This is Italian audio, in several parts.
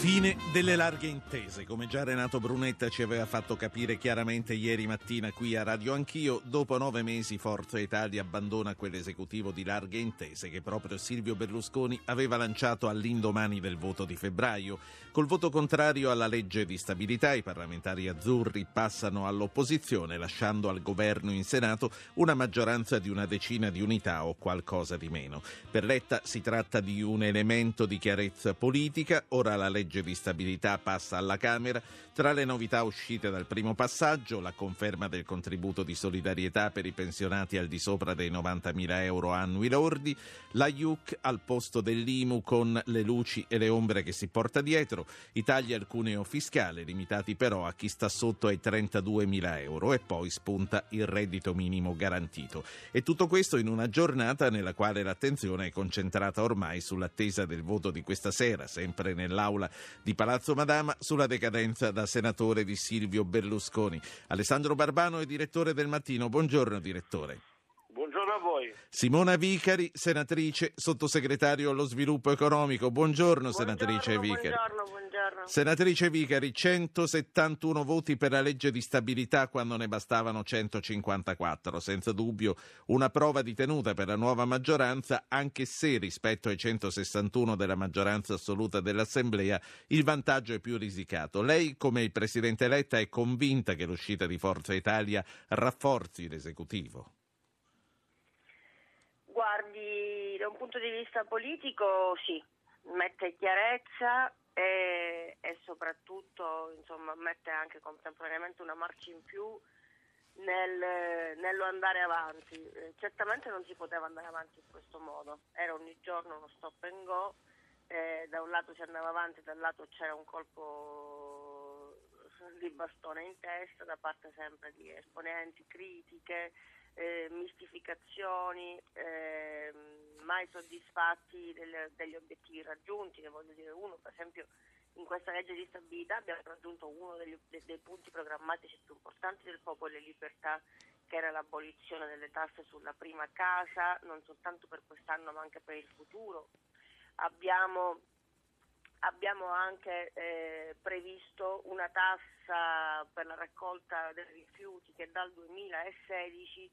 Fine delle larghe intese, come già Renato Brunetta ci aveva fatto capire chiaramente ieri mattina qui a Radio Anch'io, dopo nove mesi Forza Italia abbandona quell'esecutivo di larghe intese che proprio Silvio Berlusconi aveva lanciato all'indomani del voto di febbraio. Col voto contrario alla legge di stabilità i parlamentari azzurri passano all'opposizione lasciando al governo in Senato una maggioranza di una decina di unità o qualcosa di meno. Per Letta si tratta di un elemento di chiarezza politica, ora la legge legge di stabilità passa alla Camera. Tra le novità uscite dal primo passaggio, la conferma del contributo di solidarietà per i pensionati al di sopra dei 90.000 euro annui lordi, la IUC al posto dell'IMU con le luci e le ombre che si porta dietro, i tagli al cuneo fiscale limitati però a chi sta sotto ai 32.000 euro e poi spunta il reddito minimo garantito. E tutto questo in una giornata nella quale l'attenzione è concentrata ormai sull'attesa del voto di questa sera, sempre nell'aula di Palazzo Madama sulla decadenza da senatore di Silvio Berlusconi. Alessandro Barbano è direttore del Mattino. Buongiorno direttore. Buongiorno a voi. Simona Vicari, senatrice, sottosegretario allo sviluppo economico. Buongiorno, buongiorno senatrice Vicari. Buongiorno, buongiorno. Senatrice Vicari, 171 voti per la legge di stabilità quando ne bastavano 154. Senza dubbio una prova di tenuta per la nuova maggioranza, anche se rispetto ai 161 della maggioranza assoluta dell'Assemblea il vantaggio è più risicato. Lei, come il Presidente Letta, è convinta che l'uscita di Forza Italia rafforzi l'esecutivo? Guardi, da un punto di vista politico sì, mette chiarezza e, e soprattutto insomma, mette anche contemporaneamente una marcia in più nel, nello andare avanti. Eh, certamente non si poteva andare avanti in questo modo, era ogni giorno uno stop and go, eh, da un lato si andava avanti, dall'altro c'era un colpo di bastone in testa da parte sempre di esponenti, critiche eh, mistificazioni, eh, mai soddisfatti del, degli obiettivi raggiunti, ne voglio dire uno, per esempio in questa legge di stabilità abbiamo raggiunto uno degli, dei, dei punti programmatici più importanti del popolo e libertà che era l'abolizione delle tasse sulla prima casa, non soltanto per quest'anno ma anche per il futuro. Abbiamo, abbiamo anche eh, previsto una tassa per la raccolta dei rifiuti che dal 2016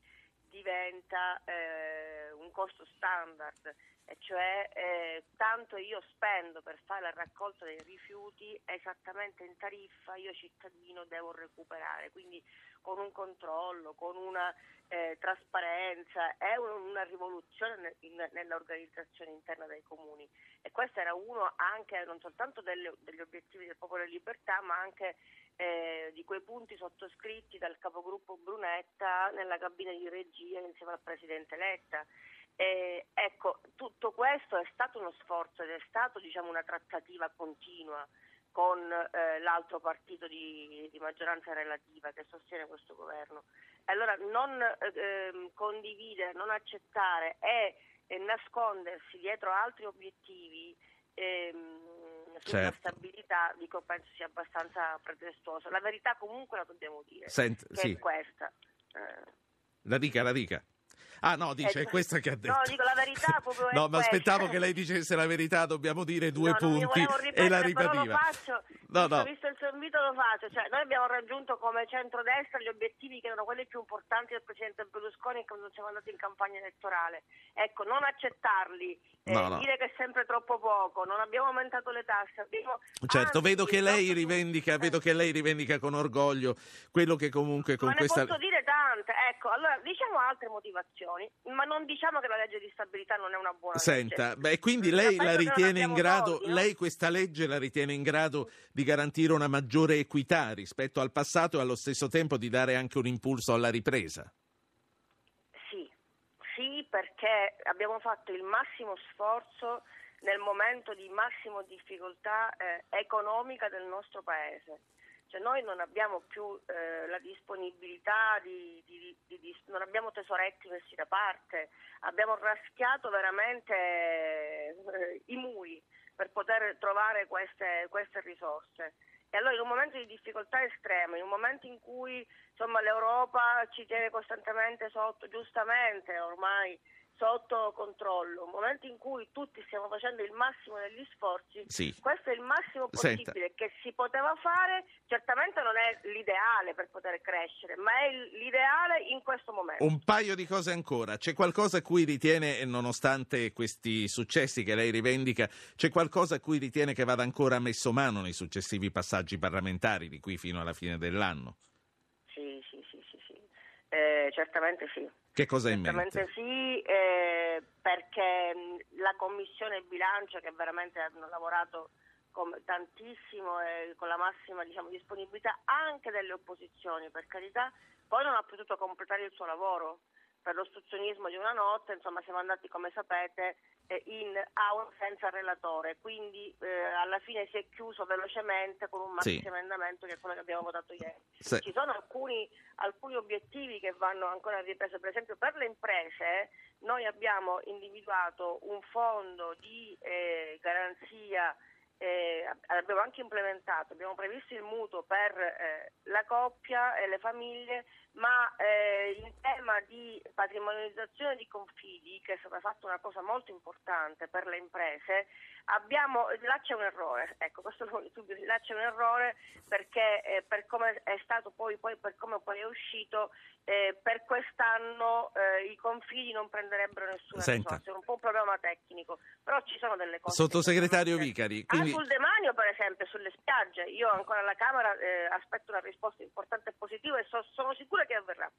diventa eh, un costo standard, e cioè eh, tanto io spendo per fare la raccolta dei rifiuti esattamente in tariffa io cittadino devo recuperare, quindi con un controllo, con una eh, trasparenza, è una rivoluzione nell'organizzazione interna dei comuni. E questo era uno anche non soltanto delle, degli obiettivi del popolo e libertà ma anche eh, di quei punti sottoscritti dal capogruppo Brunetta nella cabina di regia insieme al Presidente Letta. Eh, ecco, tutto questo è stato uno sforzo ed è stato diciamo, una trattativa continua con eh, l'altro partito di, di, maggioranza relativa che sostiene questo governo. Allora non eh, condividere, non accettare e, e, nascondersi dietro altri obiettivi ehm, sulla certo. stabilità dico penso sia abbastanza pretestuoso. La verità comunque la dobbiamo dire, Sent, che sì. è questa. Eh. La dica, la dica. Ah no, dice, Eh, è questa che ha detto. no, dico la verità proprio No, ma aspettavo che lei dicesse la verità, dobbiamo dire due No, punti e la ribadiva. Faccio, No, no. visto il suo invito lo faccio, cioè, noi abbiamo raggiunto come centrodestra gli obiettivi che erano quelli più importanti del Presidente Berlusconi quando siamo andati in campagna elettorale. Ecco, non accettarli, eh, No, no. dire che è sempre troppo poco, non abbiamo aumentato le tasse, abbiamo... Certo, anzi, vedo che Eh. vedo che lei rivendica con orgoglio quello che comunque con ma questa ne posso dire tante, ecco, allora diciamo altre motivazioni, ma non diciamo che la legge di stabilità non è una buona Senta, legge. beh, quindi lei la ritiene in grado, soldi, no? lei questa legge la ritiene in grado di garantire una maggiore equità rispetto al passato e allo stesso tempo di dare anche un impulso alla ripresa? Sì, sì, perché abbiamo fatto il massimo sforzo nel momento di massimo difficoltà eh, economica del nostro paese. Cioè noi non abbiamo più eh, la disponibilità, di, di- di- non abbiamo tesoretti messi da parte, abbiamo raschiato veramente eh, i muri per poter trovare queste, queste risorse. E allora in un momento di difficoltà estrema, in un momento in cui insomma, l'Europa ci tiene costantemente sotto, giustamente ormai sotto controllo, un momento in cui tutti stiamo facendo il massimo degli sforzi, Sì. questo è il massimo possibile Senta. che si poteva fare, certamente non è l'ideale per poter crescere, ma è l'ideale in questo momento. Un paio di cose ancora. C'è qualcosa a cui ritiene, nonostante questi successi che lei rivendica, c'è qualcosa a cui ritiene che vada ancora messo mano nei successivi passaggi parlamentari, di qui fino alla fine dell'anno? Sì, sì, sì, sì, sì. Eh, certamente sì. Che cosa ha in Certamente mente? sì, eh, perché la Commissione bilancio che veramente hanno lavorato con- tantissimo e con la massima diciamo, disponibilità anche delle opposizioni, per carità, poi non ha potuto completare il suo lavoro per l'ostruzionismo di una notte, insomma siamo andati come sapete eh, in aula senza relatore, quindi eh, alla fine si è chiuso velocemente con un Sì. maxi emendamento che è quello che abbiamo votato ieri. Se- Ci sono alcuni, alcuni obiettivi che vanno ancora ripresi, per esempio per le imprese noi abbiamo individuato un fondo di eh, garanzia, eh, abbiamo anche implementato, abbiamo previsto il mutuo per eh, la coppia e le famiglie, ma eh, in tema di patrimonializzazione di confidi, che è stata fatta una cosa molto importante per le imprese, abbiamo, là c'è un errore, ecco questo lo voglio subito, là c'è un errore perché eh, per come è stato poi, poi per come poi è uscito, eh, per quest'anno eh, i confidi non prenderebbero nessuna Senta. risorsa, è un po' un problema tecnico, però ci sono delle cose. Sottosegretario Vicari, Ah, quindi sul demanio per esempio, sulle spiagge, io ancora alla Camera eh, aspetto una risposta importante e positiva e so- sono sicura che avverrà.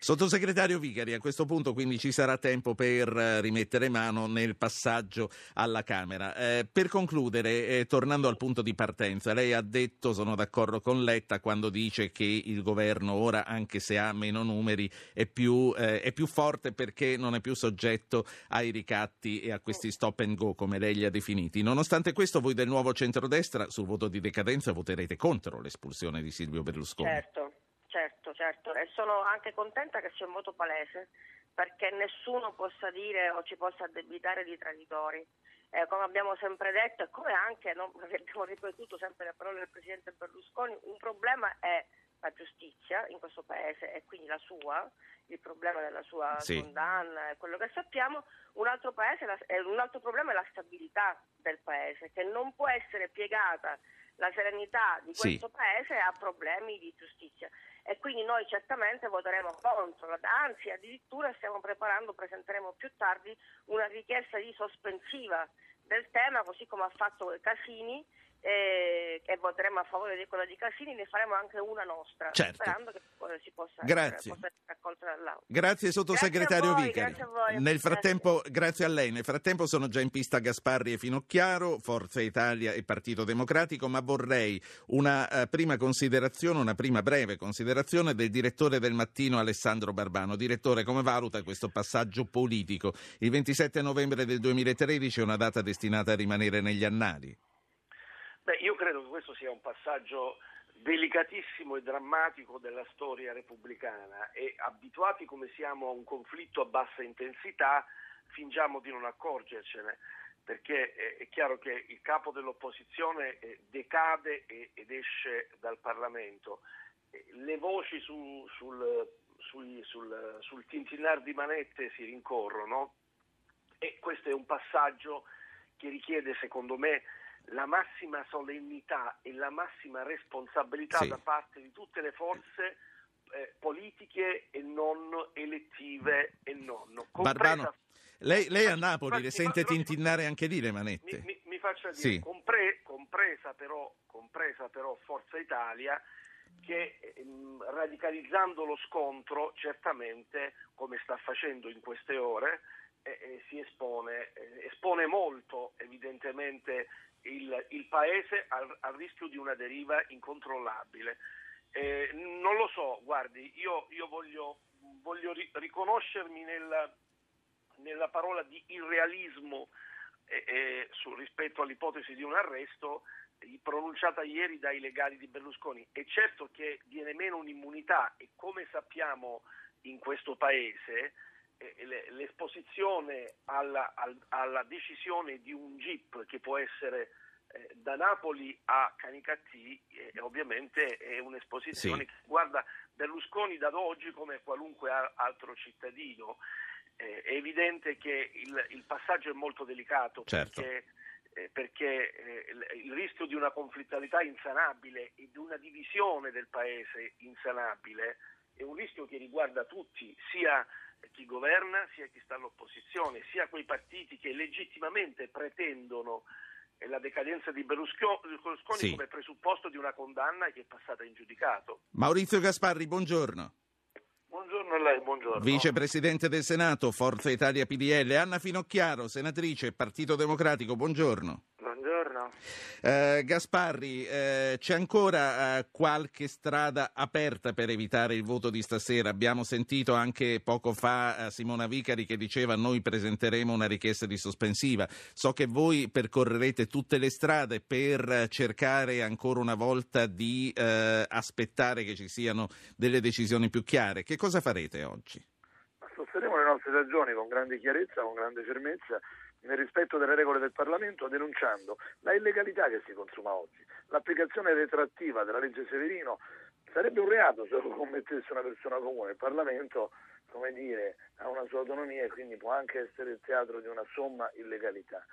Sottosegretario Vicari, a questo punto quindi ci sarà tempo per eh, rimettere mano nel passaggio alla Camera. Eh, per concludere, eh, tornando al punto di partenza, lei ha detto, sono d'accordo con Letta, quando dice che il governo ora, anche se ha meno numeri, è più, eh, è più forte perché non è più soggetto ai ricatti e a questi stop and go, come lei li ha definiti. Nonostante questo, voi del nuovo centrodestra sul voto di decadenza voterete contro l'espulsione di Silvio Berlusconi. Certo, certo, certo. E sono anche contenta che sia un voto palese, perché nessuno possa dire o ci possa addebitare di traditori. Eh, come abbiamo sempre detto e come anche no, abbiamo ripetuto sempre le parole del Presidente Berlusconi, un problema è la giustizia in questo Paese e quindi la sua, il problema della sua Sì. condanna e quello che sappiamo, un altro, paese, la- eh, un altro problema è la stabilità del Paese, che non può essere piegata la serenità di Sì. questo Paese a problemi di giustizia e quindi noi certamente voteremo contro, anzi addirittura stiamo preparando, presenteremo più tardi una richiesta di sospensiva del tema, così come ha fatto Casini eh, e voteremo a favore di quella di Casini, ne faremo anche una nostra, Certo. sperando che si possa, Grazie. possa essere accolta dall'Aula. Grazie sottosegretario Vicari. grazie a voi. Nel frattempo, grazie a lei. Nel frattempo sono già in pista Gasparri e Finocchiaro, Forza Italia e Partito Democratico, ma vorrei una eh, prima considerazione, una prima breve considerazione del direttore del mattino Alessandro Barbano. Direttore, come valuta questo passaggio politico? Il 27 novembre del 2013 è una data destinata a rimanere negli annali. Beh, io credo che questo sia un passaggio delicatissimo e drammatico della storia repubblicana e abituati come siamo a un conflitto a bassa intensità fingiamo di non accorgercene perché è, chiaro che il capo dell'opposizione eh, decade ed esce dal Parlamento. Eh, Le voci su- sul, sui- sul, sul tintinnar di manette si rincorrono e questo è un passaggio che richiede secondo me la massima solennità e la massima responsabilità Sì. da parte di tutte le forze eh, politiche e non elettive e non. compresa- Barbano, lei, lei a Mi Napoli le mi sente tintinnare anche lì le mi, manette? mi- mi faccia dire, Sì. compre- compresa, però, compresa però Forza Italia, che ehm, radicalizzando lo scontro certamente, come sta facendo in queste ore, eh, eh, si espone, eh, espone molto evidentemente il, il Paese al, al rischio di una deriva incontrollabile. Eh, non lo so, guardi, io, io voglio, voglio ri- riconoscermi nel- nella parola di irrealismo eh, eh, su- rispetto all'ipotesi di un arresto eh, pronunciata ieri dai legali di Berlusconi. È certo che viene meno un'immunità e come sappiamo in questo Paese l'esposizione alla, al- alla decisione di un GIP che può essere eh, da Napoli a Canicattì eh, ovviamente è un'esposizione Sì. che guarda Berlusconi da oggi come qualunque altro cittadino. Eh, è evidente che il, il passaggio è molto delicato Certo. perché, eh, perché, eh, il, il rischio di una conflittualità insanabile e di una divisione del paese insanabile è un rischio che riguarda tutti, sia chi governa, sia chi sta all'opposizione, sia quei partiti che legittimamente pretendono eh, la decadenza di Berlusco- Berlusconi Sì. come presupposto di una condanna che è passata in giudicato. Maurizio Gasparri, buongiorno. Buongiorno a lei, buongiorno. Vicepresidente del Senato, Forza Italia PDL. Anna Finocchiaro, senatrice, Partito Democratico, buongiorno. Eh, Gasparri, eh, c'è ancora eh, qualche strada aperta per evitare il voto di stasera? Abbiamo sentito anche poco fa eh, Simona Vicari che diceva noi presenteremo una richiesta di sospensiva. So che voi percorrerete tutte le strade per eh, cercare ancora una volta di eh, aspettare che ci siano delle decisioni più chiare. Che cosa farete oggi? Sosterremo le nostre ragioni con grande chiarezza, con grande fermezza, nel rispetto delle regole del Parlamento, denunciando la illegalità che si consuma oggi. L'applicazione retroattiva della legge Severino sarebbe un reato se lo commettesse una persona comune. Il Parlamento, come dire, ha una sua autonomia e quindi può anche essere il teatro di una somma illegalità.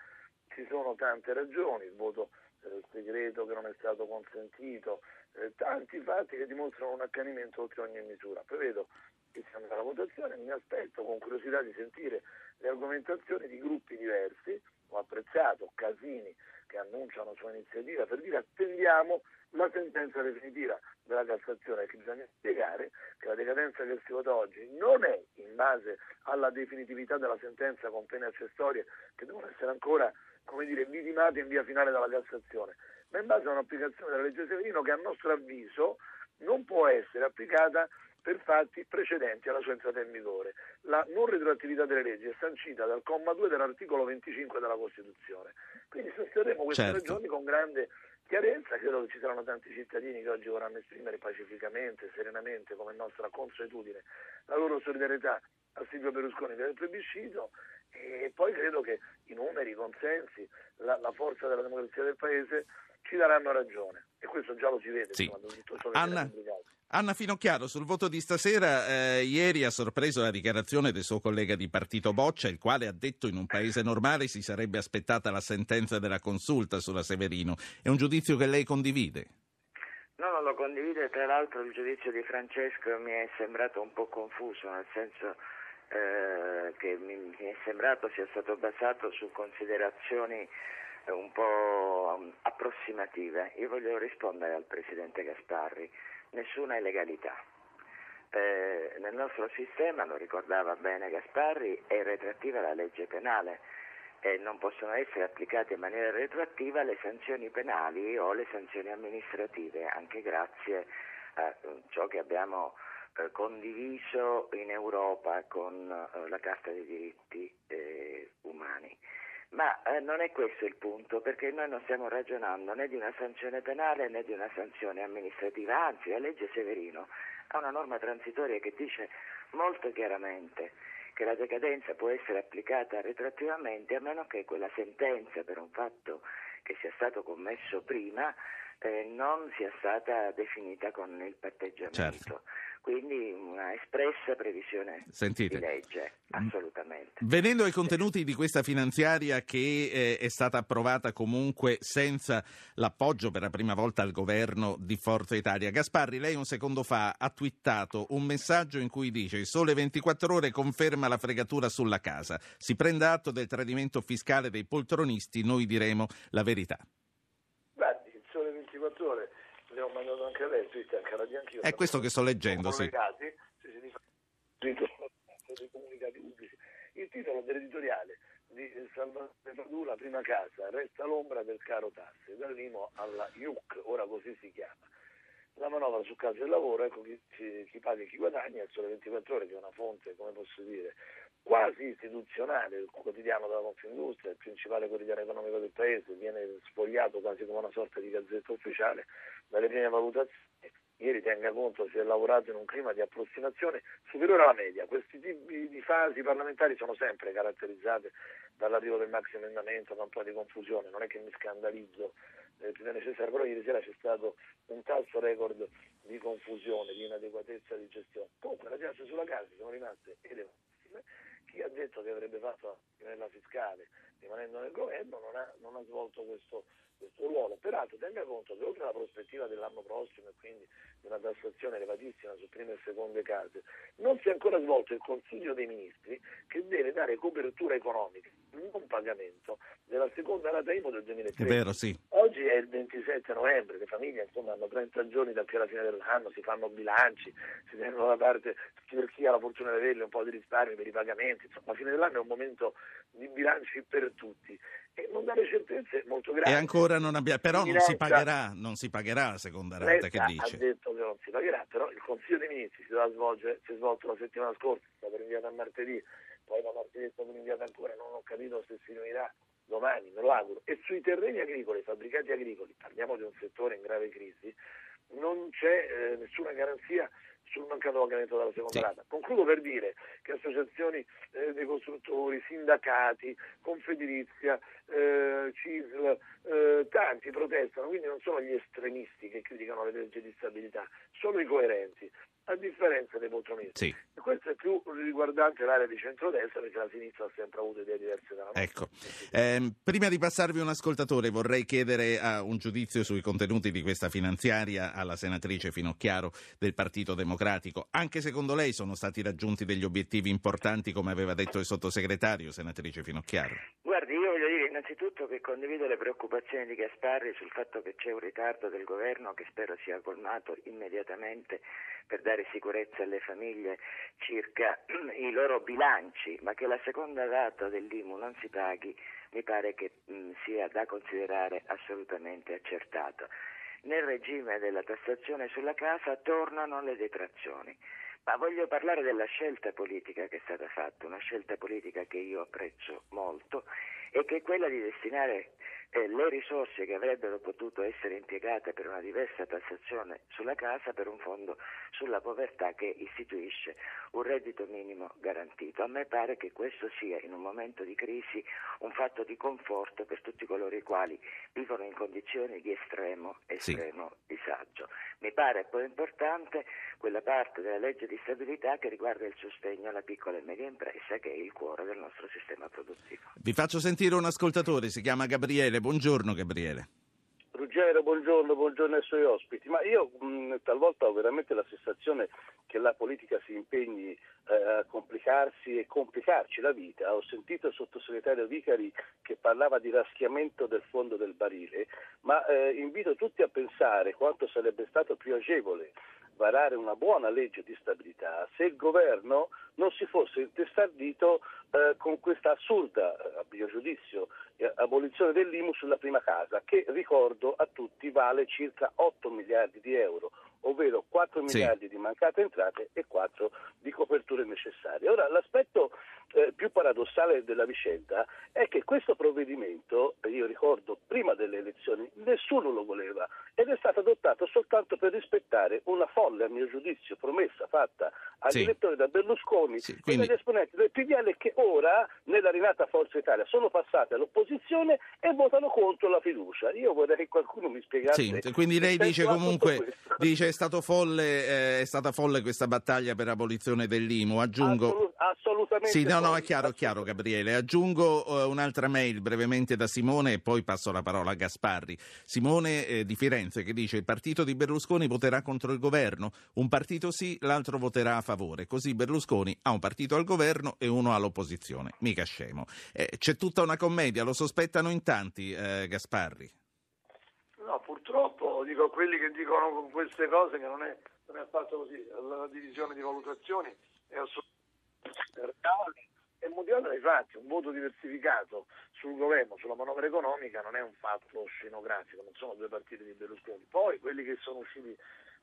Ci sono tante ragioni, il voto eh, segreto che non è stato consentito, eh, tanti fatti che dimostrano un accanimento oltre ogni misura. Prevedo che si andrà alla votazione, mi aspetto con curiosità di sentire le argomentazioni di gruppi diversi, ho apprezzato Casini che annunciano sua iniziativa per dire attendiamo la sentenza definitiva della Cassazione che bisogna spiegare che la decadenza che si vota oggi non è in base alla definitività della sentenza con pene accessorie che devono essere ancora come dire, vidimate in via finale dalla Cassazione, ma in base a un'applicazione della legge Severino che a nostro avviso non può essere applicata per fatti precedenti alla sua entrata in vigore. La non retroattività delle leggi è sancita dal comma 2 dell'articolo 25 della Costituzione. Quindi sosterremo queste Certo. ragioni con grande chiarezza, credo che ci saranno tanti cittadini che oggi vorranno esprimere pacificamente, serenamente, come nostra consuetudine, la loro solidarietà a Silvio Berlusconi per il plebiscito e poi credo che i numeri, i consensi, la, la forza della democrazia del Paese ci daranno ragione e questo già lo si vede Sì. insomma, Anna? Anna Finocchiaro, sul voto di stasera, eh, ieri ha sorpreso la dichiarazione del suo collega di partito Boccia, il quale ha detto in un paese normale si sarebbe aspettata la sentenza della consulta sulla Severino. È un giudizio che lei condivide? No, non lo condivido, tra l'altro il giudizio di Francesco mi è sembrato un po' confuso, nel senso eh, che mi, mi è sembrato sia stato basato su considerazioni un po' approssimative. Io voglio rispondere al Presidente Gasparri, nessuna illegalità. Eh, nel nostro sistema, lo ricordava bene Gasparri, è retroattiva la legge penale e non possono essere applicate in maniera retroattiva le sanzioni penali o le sanzioni amministrative, anche grazie a ciò che abbiamo eh, condiviso in Europa con eh, la Carta dei diritti eh, umani. Ma eh, non è questo il punto, perché noi non stiamo ragionando né di una sanzione penale né di una sanzione amministrativa, anzi la legge Severino ha una norma transitoria che dice molto chiaramente che la decadenza può essere applicata retroattivamente a meno che quella sentenza per un fatto che sia stato commesso prima eh, non sia stata definita con il patteggiamento. Certo. Quindi una espressa previsione Sentite. di legge, assolutamente. Venendo ai contenuti di questa finanziaria che eh, è stata approvata comunque senza l'appoggio per la prima volta al governo di Forza Italia, Gasparri, lei un secondo fa ha twittato un messaggio in cui dice il sole 24 ore conferma la fregatura sulla casa, si prenda atto del tradimento fiscale dei poltronisti, noi diremo la verità. Guardi, il sole 24 ore, l'abbiamo mandato anche lei, Twitter, anche alla Bianchino. È questo che sto leggendo, sì. Il titolo dell'editoriale di Salvatore Padula, prima casa, resta l'ombra del caro tasse, dall'IMO alla IUC, ora così si chiama. La manovra su casa e lavoro, ecco chi, chi- paga e chi guadagna, il Sole 24 Ore che è una fonte, come posso dire, quasi istituzionale, il quotidiano della Confindustria, il principale quotidiano economico del paese, viene spogliato quasi come una sorta di gazzetta ufficiale dalle prime valutazioni ieri tenga conto si è lavorato in un clima di approssimazione superiore alla media. Questi tipi di fasi parlamentari sono sempre caratterizzate dall'arrivo del maxi emendamento, da un po' di confusione, non è che mi scandalizzo eh, più necessario, però ieri sera c'è stato un tasso record di confusione, di inadeguatezza di gestione. Comunque le tasse sulla casa sono rimaste elevatissime, chi ha detto che avrebbe fatto la fiscale rimanendo nel governo non ha, non ha svolto questo questo ruolo. Peraltro tenga conto che oltre alla prospettiva dell'anno prossimo e quindi di una tassazione elevatissima su prime e seconde case, non si è ancora svolto il Consiglio dei Ministri che deve dare copertura economica, non pagamento, della seconda rata IMU del 2013. È vero, sì. Oggi è il 27 novembre, le famiglie insomma, hanno 30 giorni da qui alla fine dell'anno, si fanno bilanci, si tengono da parte per chi ha la fortuna di avere un po' di risparmio per i pagamenti, insomma la fine dell'anno è un momento di bilanci per tutti e non dare certezze molto grandi. E ancora non abbiamo, però non si, pagherà, non si pagherà la seconda rata, che dice? ha detto che non si pagherà, però il Consiglio dei Ministri si svolgere, si è svolto la settimana scorsa, è stato rinviato a martedì, poi martedì è stato rinviato ancora, non ho capito se si riunirà domani, me lo auguro. E sui terreni agricoli, fabbricati agricoli, parliamo di un settore in grave crisi, non c'è eh, nessuna garanzia sul mancato pagamento della seconda sì. rata. Concludo per dire che associazioni eh, dei costruttori, sindacati, Confedilizia, eh, CISL, eh, tanti protestano, quindi non sono gli estremisti che criticano le leggi di stabilità, sono i coerenti a differenza dei poltronisti. Sì. E questo è più riguardante l'area di centrodestra perché la sinistra ha sempre avuto idee diverse dalla nostra. Ecco. Eh, prima di passarvi un ascoltatore vorrei chiedere uh, un giudizio sui contenuti di questa finanziaria alla senatrice Finocchiaro del Partito Democratico. Anche secondo lei sono stati raggiunti degli obiettivi importanti come aveva detto il sottosegretario, senatrice Finocchiaro? Dire innanzitutto che condivido le preoccupazioni di Gasparri sul fatto che c'è un ritardo del governo che spero sia colmato immediatamente per dare sicurezza alle famiglie circa i loro bilanci, ma che la seconda data dell'IMU non si paghi mi pare che mh, sia da considerare assolutamente accertato. Nel regime della tassazione sulla casa tornano le detrazioni. Ma voglio parlare della scelta politica che è stata fatta, una scelta politica che io apprezzo molto e che è quella di destinare eh, le risorse che avrebbero potuto essere impiegate per una diversa tassazione sulla casa per un fondo sulla povertà che istituisce un reddito minimo garantito. A me pare che questo sia in un momento di crisi un fatto di conforto per tutti coloro i quali vivono in condizioni di estremo, estremo sì. disagio. Mi pare poi importante quella parte della legge di stabilità che riguarda il sostegno alla piccola e media impresa che è il cuore del nostro sistema produttivo. Vi faccio sentire un ascoltatore, si chiama Gabriele. Buongiorno Gabriele. Ruggero, buongiorno, buongiorno ai suoi ospiti. Ma io mh, talvolta ho veramente la sensazione che la politica si impegni eh, a complicarsi e complicarci la vita. Ho sentito il sottosegretario Vicari che parlava di raschiamento del fondo del barile, ma eh, invito tutti a pensare quanto sarebbe stato più agevole varare una buona legge di stabilità se il governo non si fosse intestardito eh, con questa assurda, a mio giudizio, eh, abolizione dell'IMU sulla prima casa, che ricordo a tutti vale circa 8 miliardi di euro, ovvero 4 sì. miliardi di mancate entrate e 4 di coperture necessarie. Ora, l'aspetto eh, più paradossale della vicenda è che questo provvedimento, io ricordo prima delle elezioni, nessuno lo voleva ed è stato adottato soltanto per rispettare una folle, a mio giudizio, promessa fatta agli sì. elettori da Berlusconi sì, quindi... e dagli esponenti del PDL che ora, nella rinata Forza Italia, sono passate all'opposizione e votano contro la fiducia. Io vorrei che qualcuno mi spiegasse. Sì, quindi lei dice comunque, dice è, stato folle, eh, è stata folle questa battaglia per l'abolizione dell'IMU, aggiungo... Assolut- assolutamente. Sì, no, no, è chiaro, è chiaro Gabriele. Aggiungo uh, un'altra mail brevemente da Simone e poi passo la parola a Gasparri. Simone eh, di Firenze che dice il partito di Berlusconi voterà contro il governo, un partito sì, l'altro voterà a favore. Così Berlusconi ha un partito al governo e uno all'opposizione. Mica scemo. Eh, c'è tutta una commedia, lo sospettano in tanti, eh, Gasparri. No, purtroppo dico quelli che dicono queste cose che non è, non è affatto così. La divisione di valutazioni è assolutamente e motivato dai fatti. Un voto diversificato sul governo, sulla manovra economica non è un fatto scenografico, non sono due partiti di Berlusconi. Poi quelli che sono usciti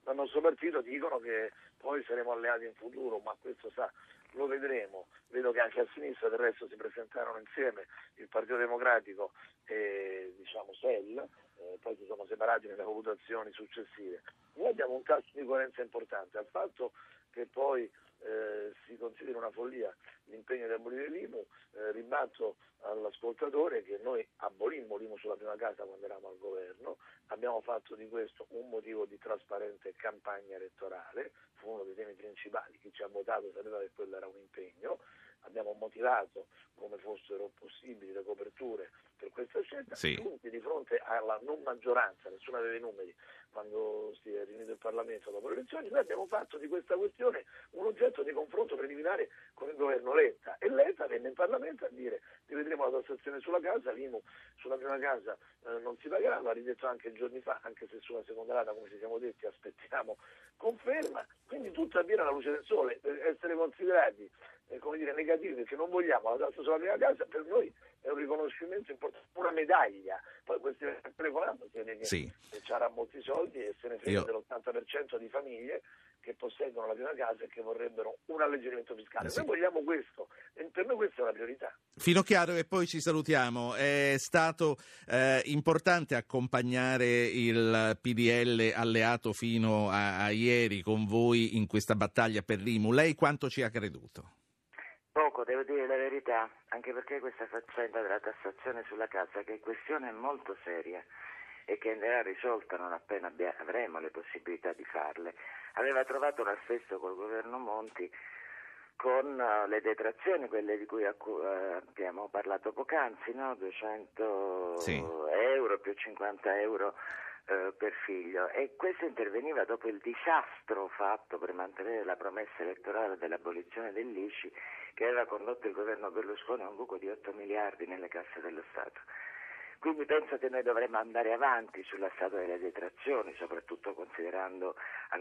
dal nostro partito dicono che poi saremo alleati in futuro, ma questo sa lo vedremo. Vedo che anche a sinistra del resto si presentarono insieme il Partito Democratico e diciamo SEL, eh, poi si sono separati nelle votazioni successive. Noi abbiamo un tasso di coerenza importante, al fatto che poi eh, si considera una follia l'impegno di abolire l'IMU, eh, ribatto all'ascoltatore che noi abolimmo l'IMU sulla prima casa quando eravamo al governo, abbiamo fatto di questo un motivo di trasparente campagna elettorale, fu uno dei temi principali, chi ci ha votato sapeva che quello era un impegno, abbiamo motivato come fossero possibili le coperture per questa scelta, sì. giunti di fronte alla non maggioranza, nessuno aveva i numeri quando si è riunito il Parlamento dopo le elezioni, noi abbiamo fatto di questa questione un oggetto di confronto preliminare con il governo Letta. E Letta venne in Parlamento a dire rivedremo la tassazione sulla casa, l'IMU sulla prima casa eh, non si pagherà, l'ha ridetto anche giorni fa, anche se sulla seconda rata come ci siamo detti aspettiamo conferma, quindi tutto avviene alla luce del sole, essere considerati eh, come dire, negativi perché non vogliamo la tassa sulla prima casa per noi è un riconoscimento importante, una medaglia. Poi questi telefonando si vede che sì. c'era molti soldi e se ne frega Io... dell'80% di famiglie che posseggono la prima casa e che vorrebbero un alleggerimento fiscale. Sì. Noi vogliamo questo e per noi questa è una priorità. Fino chiaro e poi ci salutiamo. È stato eh, importante accompagnare il PDL alleato fino a, a ieri con voi in questa battaglia per l'IMU. Lei quanto ci ha creduto? Poco, devo dire la verità, anche perché questa faccenda della tassazione sulla casa, che è questione molto seria e che andrà risolta non appena avremo le possibilità di farle, aveva trovato un assesto col governo Monti con uh, le detrazioni, quelle di cui uh, abbiamo parlato poc'anzi, no? 200 sì. euro più 50 euro Uh, per figlio e questo interveniva dopo il disastro fatto per mantenere la promessa elettorale dell'abolizione dell'ICI che aveva condotto il governo Berlusconi a un buco di 8 miliardi nelle casse dello Stato. Quindi penso che noi dovremmo andare avanti sulla strada delle detrazioni, soprattutto considerando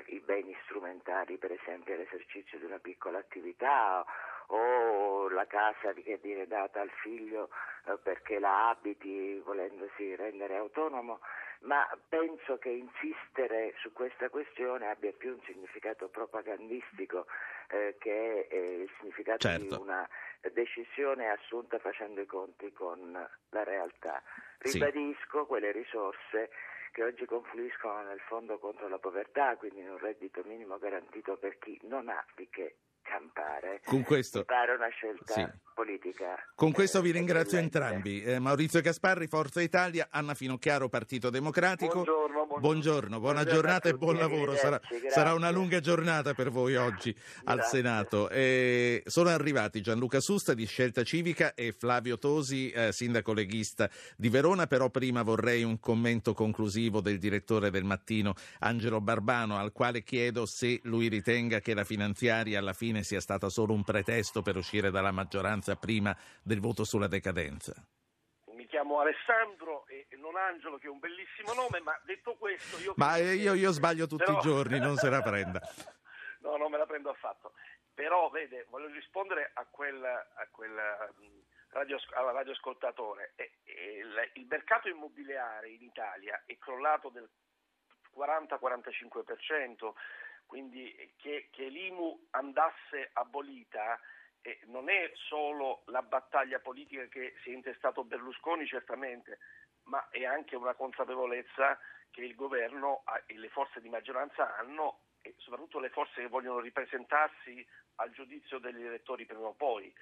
i beni strumentali, per esempio l'esercizio di una piccola attività o la casa che viene data al figlio eh, perché la abiti volendosi rendere autonomo ma penso che insistere su questa questione abbia più un significato propagandistico eh, che eh, il significato certo. di una decisione assunta facendo i conti con la realtà. Ribadisco sì. quelle risorse che oggi confluiscono nel fondo contro la povertà, quindi in un reddito minimo garantito per chi non ha di che campare. Con questo, mi pare una scelta sì. politica. Con questo eh, vi ringrazio entrambi. Eh, Maurizio Gasparri, Forza Italia, Anna Finocchiaro, Partito Democratico. Buongiorno, buongiorno. buongiorno buona buongiorno giornata e buon lavoro. Sarà, sarà, una lunga giornata per voi oggi grazie. al Senato. Eh, sono arrivati Gianluca Susta di Scelta Civica e Flavio Tosi, eh, sindaco leghista di Verona, però prima vorrei un commento conclusivo del direttore del mattino Angelo Barbano, al quale chiedo se lui ritenga che la finanziaria alla fine sia stata solo un pretesto per uscire dalla maggioranza prima del voto sulla decadenza. Mi chiamo Alessandro e non Angelo, che è un bellissimo nome, ma detto questo... Io ma io, io, sbaglio tutti però... i giorni, non se la prenda. no, non me la prendo affatto. Però, vede, voglio rispondere a quel, a quel radio, al radioascoltatore. Il, il mercato immobiliare in Italia è crollato del 40-45%, quindi che, che l'IMU andasse abolita eh, non è solo la battaglia politica che si è intestato Berlusconi certamente, ma è anche una consapevolezza che il governo e le forze di maggioranza hanno e soprattutto le forze che vogliono ripresentarsi al giudizio degli elettori prima o poi.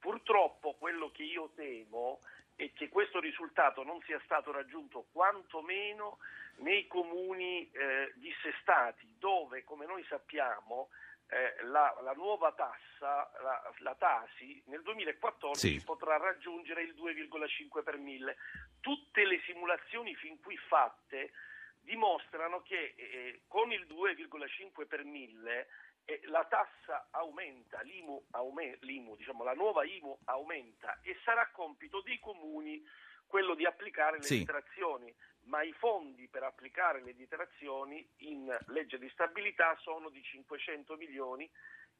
Purtroppo quello che io temo è che questo risultato non sia stato raggiunto quantomeno nei comuni eh, dissestati, dove, come noi sappiamo, eh, la, la, nuova tassa, la, la, Tasi, nel 2014 sì. potrà raggiungere il 2,5 per mille. Tutte le simulazioni fin qui fatte dimostrano che eh, con il 2,5 per mille eh, la tassa aumenta, l'IMU, aume, l'IMU diciamo, la nuova IMU aumenta e sarà compito dei comuni quello di applicare le sì. detrazioni, ma i fondi per applicare le detrazioni in legge di stabilità sono di 500 milioni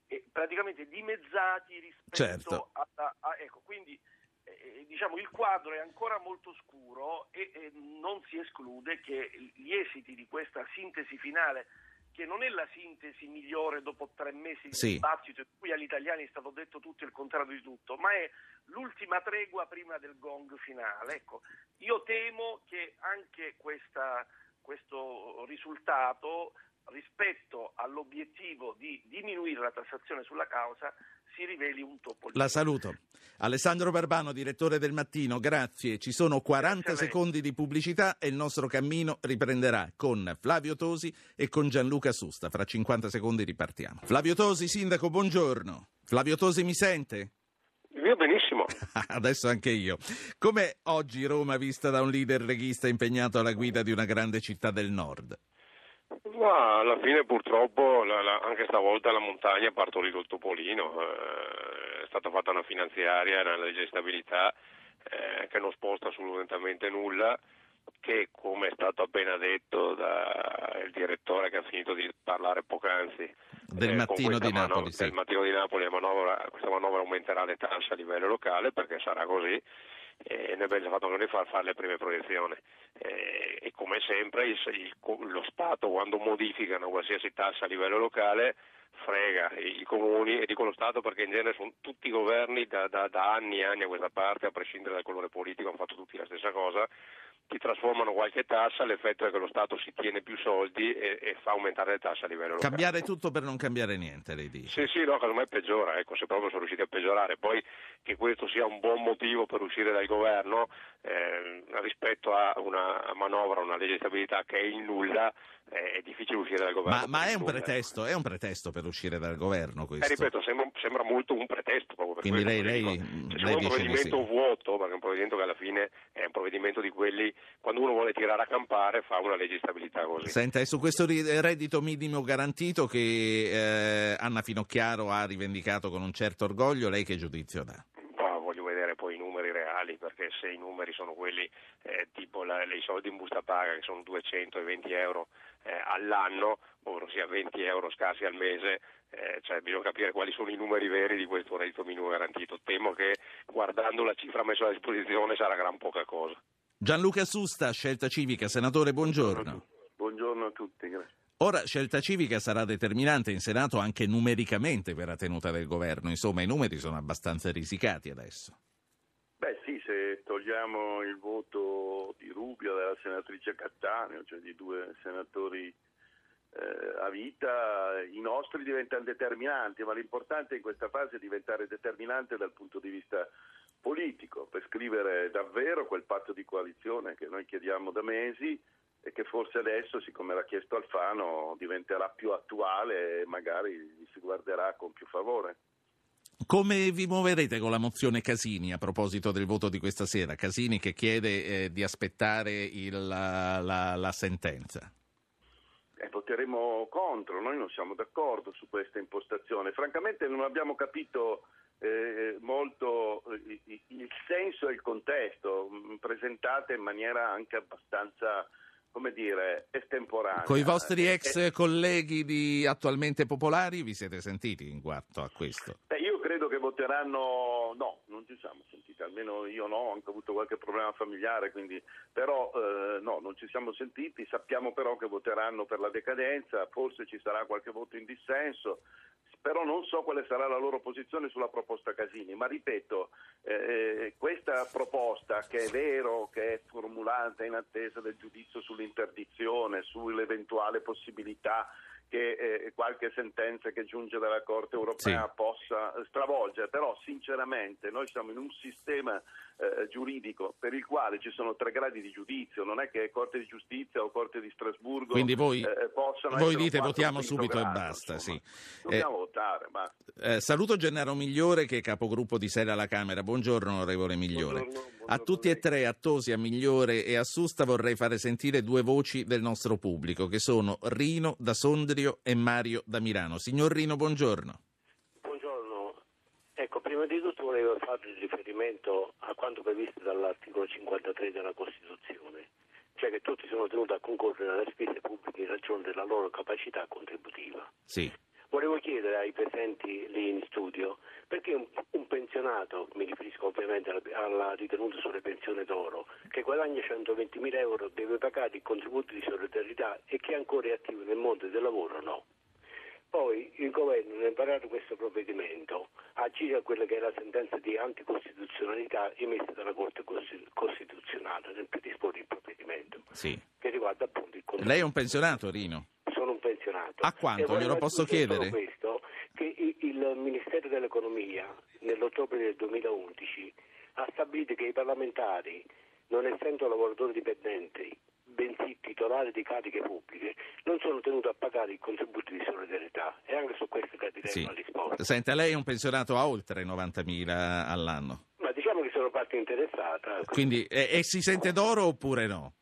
e praticamente dimezzati rispetto certo. a, a, ecco, quindi eh, diciamo il quadro è ancora molto scuro e, e non si esclude che gli esiti di questa sintesi finale che non è la sintesi migliore dopo tre mesi di Sì. dibattito in cui agli italiani è stato detto tutto il contrario di tutto, ma è l'ultima tregua prima del gong finale. Ecco, io temo che anche questa- questo risultato rispetto all'obiettivo di diminuire la tassazione sulla causa si riveli un topolino. La saluto. Alessandro Barbano, direttore del Mattino, grazie. Ci sono 40 Grazie a lei. secondi di pubblicità e il nostro cammino riprenderà con Flavio Tosi e con Gianluca Susta. Fra 50 secondi ripartiamo. Flavio Tosi, sindaco, buongiorno. Flavio Tosi mi sente? Io benissimo. Adesso anche io. Com'è oggi Roma vista da un leader leghista impegnato alla guida di una grande città del nord? Ma alla fine purtroppo la- la- anche stavolta la montagna ha partorito il topolino, eh, è stata fatta una finanziaria, una legge di stabilità eh, che non sposta assolutamente nulla, che come è stato appena detto dal direttore che ha finito di parlare poc'anzi, Del eh, Mattino di mano- Napoli, sì. del Mattino di Napoli manovra- questa manovra aumenterà le tasse a livello locale perché sarà così e noi abbiamo già fatto noi far fare le prime proiezioni. Eh, e come sempre il- il- lo Stato quando modifica una qualsiasi tassa a livello locale frega i comuni e dico lo Stato perché in genere sono tutti i governi da, da- da anni e anni a questa parte a prescindere dal colore politico hanno fatto tutti la stessa cosa ti trasformano qualche tassa l'effetto è che lo Stato si tiene più soldi e, e fa aumentare le tasse a livello locale Cambiare tutto per non cambiare niente, lei dice. sì, sì, no, casomai peggiora, ecco, se proprio sono riusciti a peggiorare. Poi che questo sia un buon motivo per uscire dal governo eh, rispetto a una manovra, una legge di stabilità che è in nulla, eh, è difficile uscire dal governo. Ma, ma è un pretesto, è un pretesto per uscire dal governo Eh, questo? ripeto, sembra, sembra molto un pretesto proprio Quindi lei- lei- Se lei c'è un provvedimento sì. vuoto, perché è un provvedimento che alla fine è un provvedimento di quelli, quando uno vuole tirare a campare fa una legge di stabilità così. Senta, è su questo reddito minimo garantito che eh, Anna Finocchiaro ha rivendicato con un certo orgoglio, lei che giudizio dà? Ma voglio vedere poi i numeri reali, perché se i numeri sono quelli eh, tipo la- i soldi in busta paga, che sono 220 euro eh, all'anno, ovvero sia 20 euro scarsi al mese, eh, cioè bisogna capire quali sono i numeri veri di questo reddito minimo garantito. Temo che guardando la cifra messa a disposizione sarà gran poca cosa. Gianluca Susta, Scelta Civica, senatore, buongiorno. Buongiorno a tutti, grazie. Ora Scelta Civica sarà determinante in Senato anche numericamente per la tenuta del governo, insomma i numeri sono abbastanza risicati adesso. Togliamo il voto di Rubio della senatrice Cattaneo, cioè di due senatori eh, a vita, i nostri diventano determinanti, ma l'importante in questa fase è diventare determinante dal punto di vista politico, per scrivere davvero quel patto di coalizione che noi chiediamo da mesi e che forse adesso, siccome l'ha chiesto Alfano, diventerà più attuale e magari si guarderà con più favore. Come vi muoverete con la mozione Casini a proposito del voto di questa sera? Casini che chiede eh, di aspettare il- la, la- la sentenza. Eh, voteremo contro, noi non siamo d'accordo su questa impostazione. Francamente non abbiamo capito eh, molto eh, il senso e il contesto, mh, presentate in maniera anche abbastanza, come dire, estemporanea. Con i vostri Eh, ex eh, colleghi di attualmente popolari vi siete sentiti in quanto a questo? Beh, credo che voteranno no, non ci siamo sentiti, almeno io no, ho anche avuto qualche problema familiare, quindi però eh, no, non ci siamo sentiti, sappiamo però che voteranno per la decadenza, forse ci sarà qualche voto in dissenso, però non so quale sarà la loro posizione sulla proposta Casini, ma ripeto, eh, questa proposta che è vero che è formulata in attesa del giudizio sull'interdizione, sull'eventuale possibilità che eh, qualche sentenza che giunge dalla Corte europea Sì. possa stravolgere, però sinceramente noi siamo in un sistema eh, giuridico per il quale ci sono tre gradi di giudizio, non è che Corte di Giustizia o Corte di Strasburgo Quindi voi, eh, possano voi dite votiamo subito e grado, basta. insomma. Sì. Dobbiamo votare, basta. Eh, saluto Gennaro Migliore che è capogruppo di Sera alla Camera. Buongiorno onorevole Migliore. Buongiorno, buongiorno a tutti e tre, a Tosi, a Migliore e a Susta vorrei fare sentire due voci del nostro pubblico che sono Rino da Sondrio e Mario da Milano. Signor Rino, buongiorno. Buongiorno, ecco prima di tutto volevo fare riferimento a quanto previsto dall'articolo 53 della Costituzione, cioè che tutti sono tenuti a concorrere alle spese pubbliche in ragione della loro capacità contributiva. Sì. Volevo chiedere ai presenti lì in studio perché un, un pensionato, mi riferisco ovviamente alla, alla, ritenuta sulle pensioni d'oro, che guadagna 120.000 euro deve pagare il contributo di solidarietà e che ancora è attivo nel mondo del lavoro no. Poi il governo nel varare questo provvedimento agire a quella che è la sentenza di anticostituzionalità emessa dalla Corte Costituzionale nel predisporre il provvedimento sì. che riguarda appunto il contributo. Lei è un pensionato, Rino? Sono un pensionato. A quanto? Glielo posso chiedere? Questo, che il Ministero dell'Economia nell'ottobre del 2011 ha stabilito che i parlamentari, non essendo lavoratori dipendenti, bensì titolari di cariche pubbliche, non sono tenuti a pagare i contributi di solidarietà e anche su questo gradirei Sì. una risposta. Senta, lei è un pensionato a oltre 90.000 all'anno. Ma diciamo che sono parte interessata, Quindi, e, e si sente d'oro oppure no?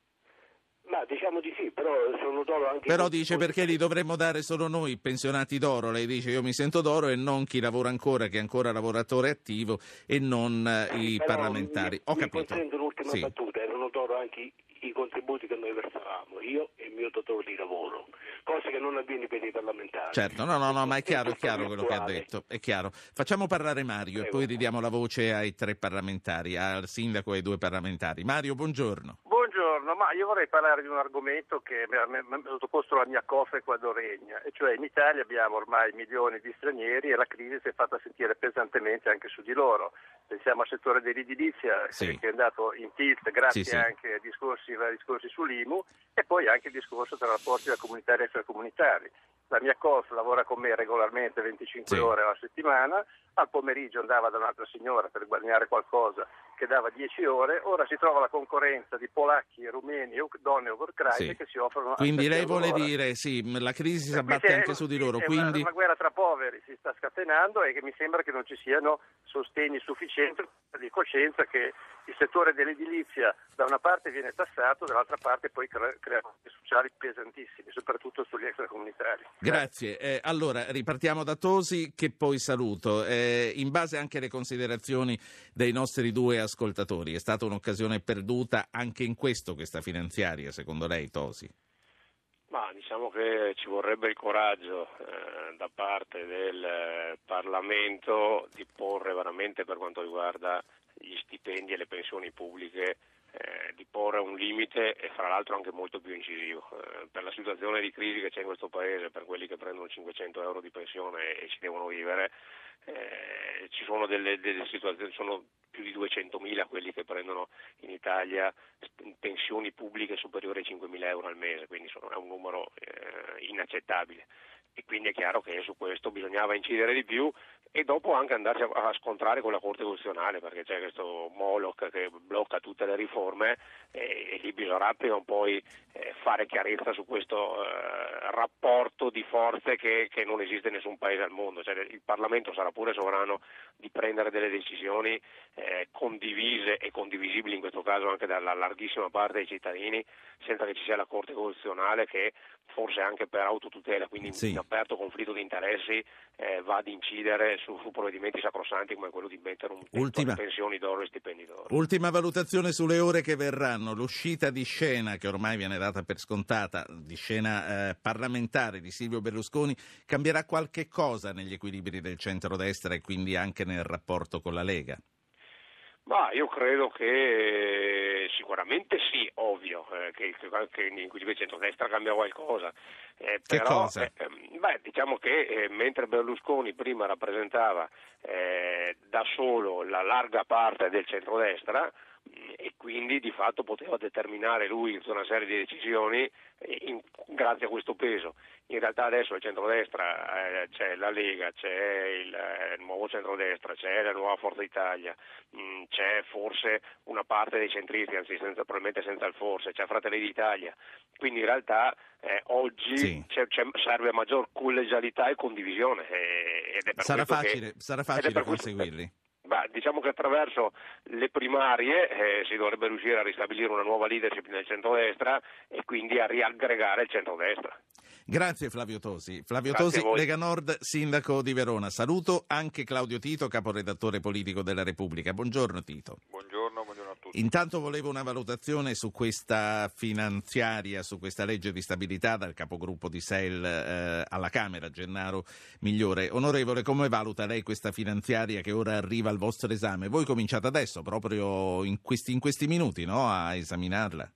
ma diciamo di sì, però sono d'oro anche... Però dice perché li dovremmo dare solo noi pensionati d'oro. Lei dice io mi sento d'oro e non chi lavora ancora, che è ancora lavoratore attivo e non eh, i parlamentari. Mi, Ho mi capito. un'ultima Sì. battuta, erano d'oro anche i, contributi che noi versavamo, io e il mio datore di lavoro, cosa che non avviene per i parlamentari. Certo, no, no, no, ma è chiaro, è chiaro quello che ha detto, è chiaro. Facciamo parlare Mario e poi ridiamo la voce ai tre parlamentari, al sindaco e ai due parlamentari. Mario, buongiorno. Buongiorno, ma io vorrei parlare di un argomento che mi ha mi ha sottoposto la mia cofre quando regna, e cioè in Italia abbiamo ormai milioni di stranieri e la crisi si è fatta sentire pesantemente anche su di loro. Pensiamo al settore dell'edilizia Sì. che è andato in tilt grazie Sì, sì. anche ai discorsi, vari discorsi sull'IMU e poi anche il discorso tra rapporti da comunitari e extracomunitari. La mia COF lavora con me regolarmente 25 Sì. ore alla settimana, al pomeriggio andava da un'altra signora per guadagnare qualcosa che dava 10 ore, ora si trova la concorrenza di polacchi, rumeni e donne ucraine che si offrono Quindi 7 lei vuole l'ora. dire, sì, la crisi si cui abbatte anche su di loro, è quindi... una, una guerra tra poveri si sta scatenando e che mi sembra che non ci siano sostegni sufficienti di coscienza che il settore dell'edilizia da una parte viene tassato, dall'altra parte poi crea costi sociali pesantissimi, soprattutto sugli extracomunitari. Grazie. Eh, allora, ripartiamo da Tosi che poi saluto. Eh, in base anche alle considerazioni dei nostri due ascoltatori, è stata un'occasione perduta anche in questo questa finanziaria, secondo lei, Tosi? Ma diciamo che ci vorrebbe il coraggio eh, da parte del eh, Parlamento di porre veramente per quanto riguarda gli stipendi e le pensioni pubbliche eh, di porre un limite e fra l'altro anche molto più incisivo. Eh, per la situazione di crisi che c'è in questo Paese, per quelli che prendono 500 euro di pensione e ci devono vivere, eh, ci sono delle, delle situazioni, sono più di 200.000 quelli che prendono in Italia pensioni pubbliche superiori ai 5.000 euro al mese, quindi sono- è un numero eh, inaccettabile. E quindi è chiaro che su questo bisognava incidere di più e dopo anche andarsi a, scontrare con la Corte Costituzionale perché c'è questo Moloch che blocca tutte le riforme e, e lì bisognerà prima o poi eh, fare chiarezza su questo eh, rapporto di forze che, che non esiste in nessun paese al mondo. Cioè, il Parlamento sarà pure sovrano di prendere delle decisioni eh, condivise e condivisibili in questo caso anche dalla larghissima parte dei cittadini senza che ci sia la Corte Costituzionale che forse anche per autotutela, quindi Sì. in aperto conflitto di interessi, eh, va ad incidere su, su provvedimenti sacrosanti come quello di mettere un tetto Ultima. alle pensioni d'oro e stipendi d'oro. Ultima valutazione sulle ore che verranno. L'uscita di scena, che ormai viene data per scontata, di scena eh, parlamentare di Silvio Berlusconi, cambierà qualche cosa negli equilibri del centrodestra e quindi anche nel rapporto con la Lega? Ma io credo che eh, sicuramente sì, ovvio, eh, che, che, equilibrio centrodestra cambia qualcosa. Eh, Che però, cosa? eh, ehm, beh, diciamo che eh, mentre Berlusconi prima rappresentava eh, da solo la larga parte del centrodestra e quindi di fatto poteva determinare lui tutta una serie di decisioni eh, in- grazie a questo peso. In realtà adesso al centrodestra eh, c'è la Lega, c'è il, eh, il nuovo centrodestra, c'è la nuova Forza Italia, mh, c'è forse una parte dei centristi, anzi senza- probabilmente senza il forse, c'è Fratelli d'Italia. Quindi in realtà eh, oggi Sì. c'è- c'è- serve maggior collegialità e condivisione. eh, ed è per Sarà questo che- facile, sarà facile per questo- conseguirli? Beh, diciamo che attraverso le primarie eh, si dovrebbe riuscire a ristabilire una nuova leadership nel centrodestra e quindi a riaggregare il centrodestra. Grazie Flavio Tosi. Flavio Grazie Tosi. Lega Nord, sindaco di Verona. Saluto anche Claudio Tito, caporedattore politico della Repubblica. Buongiorno Tito. Buongiorno buongiorno, buongiorno a tutti. Intanto volevo una valutazione su questa finanziaria, su questa legge di stabilità dal capogruppo di SEL eh, alla Camera, Gennaro Migliore. Onorevole, come valuta lei questa finanziaria che ora arriva al vostro esame? Voi cominciate adesso, proprio in questi, in questi minuti, no? a esaminarla?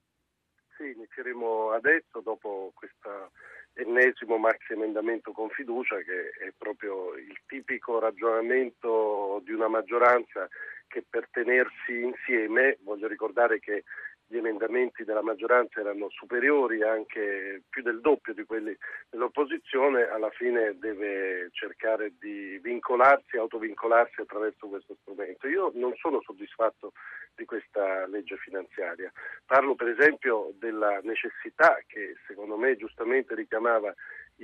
Sì, inizieremo adesso, dopo questo ennesimo maxi emendamento con fiducia, che è proprio il tipico ragionamento di una maggioranza che per tenersi insieme, voglio ricordare che gli emendamenti della maggioranza erano superiori anche più del doppio di quelli dell'opposizione, alla fine deve cercare di vincolarsi, autovincolarsi attraverso questo strumento. Io non sono soddisfatto di questa legge finanziaria. Parlo per esempio della necessità che secondo me giustamente richiamava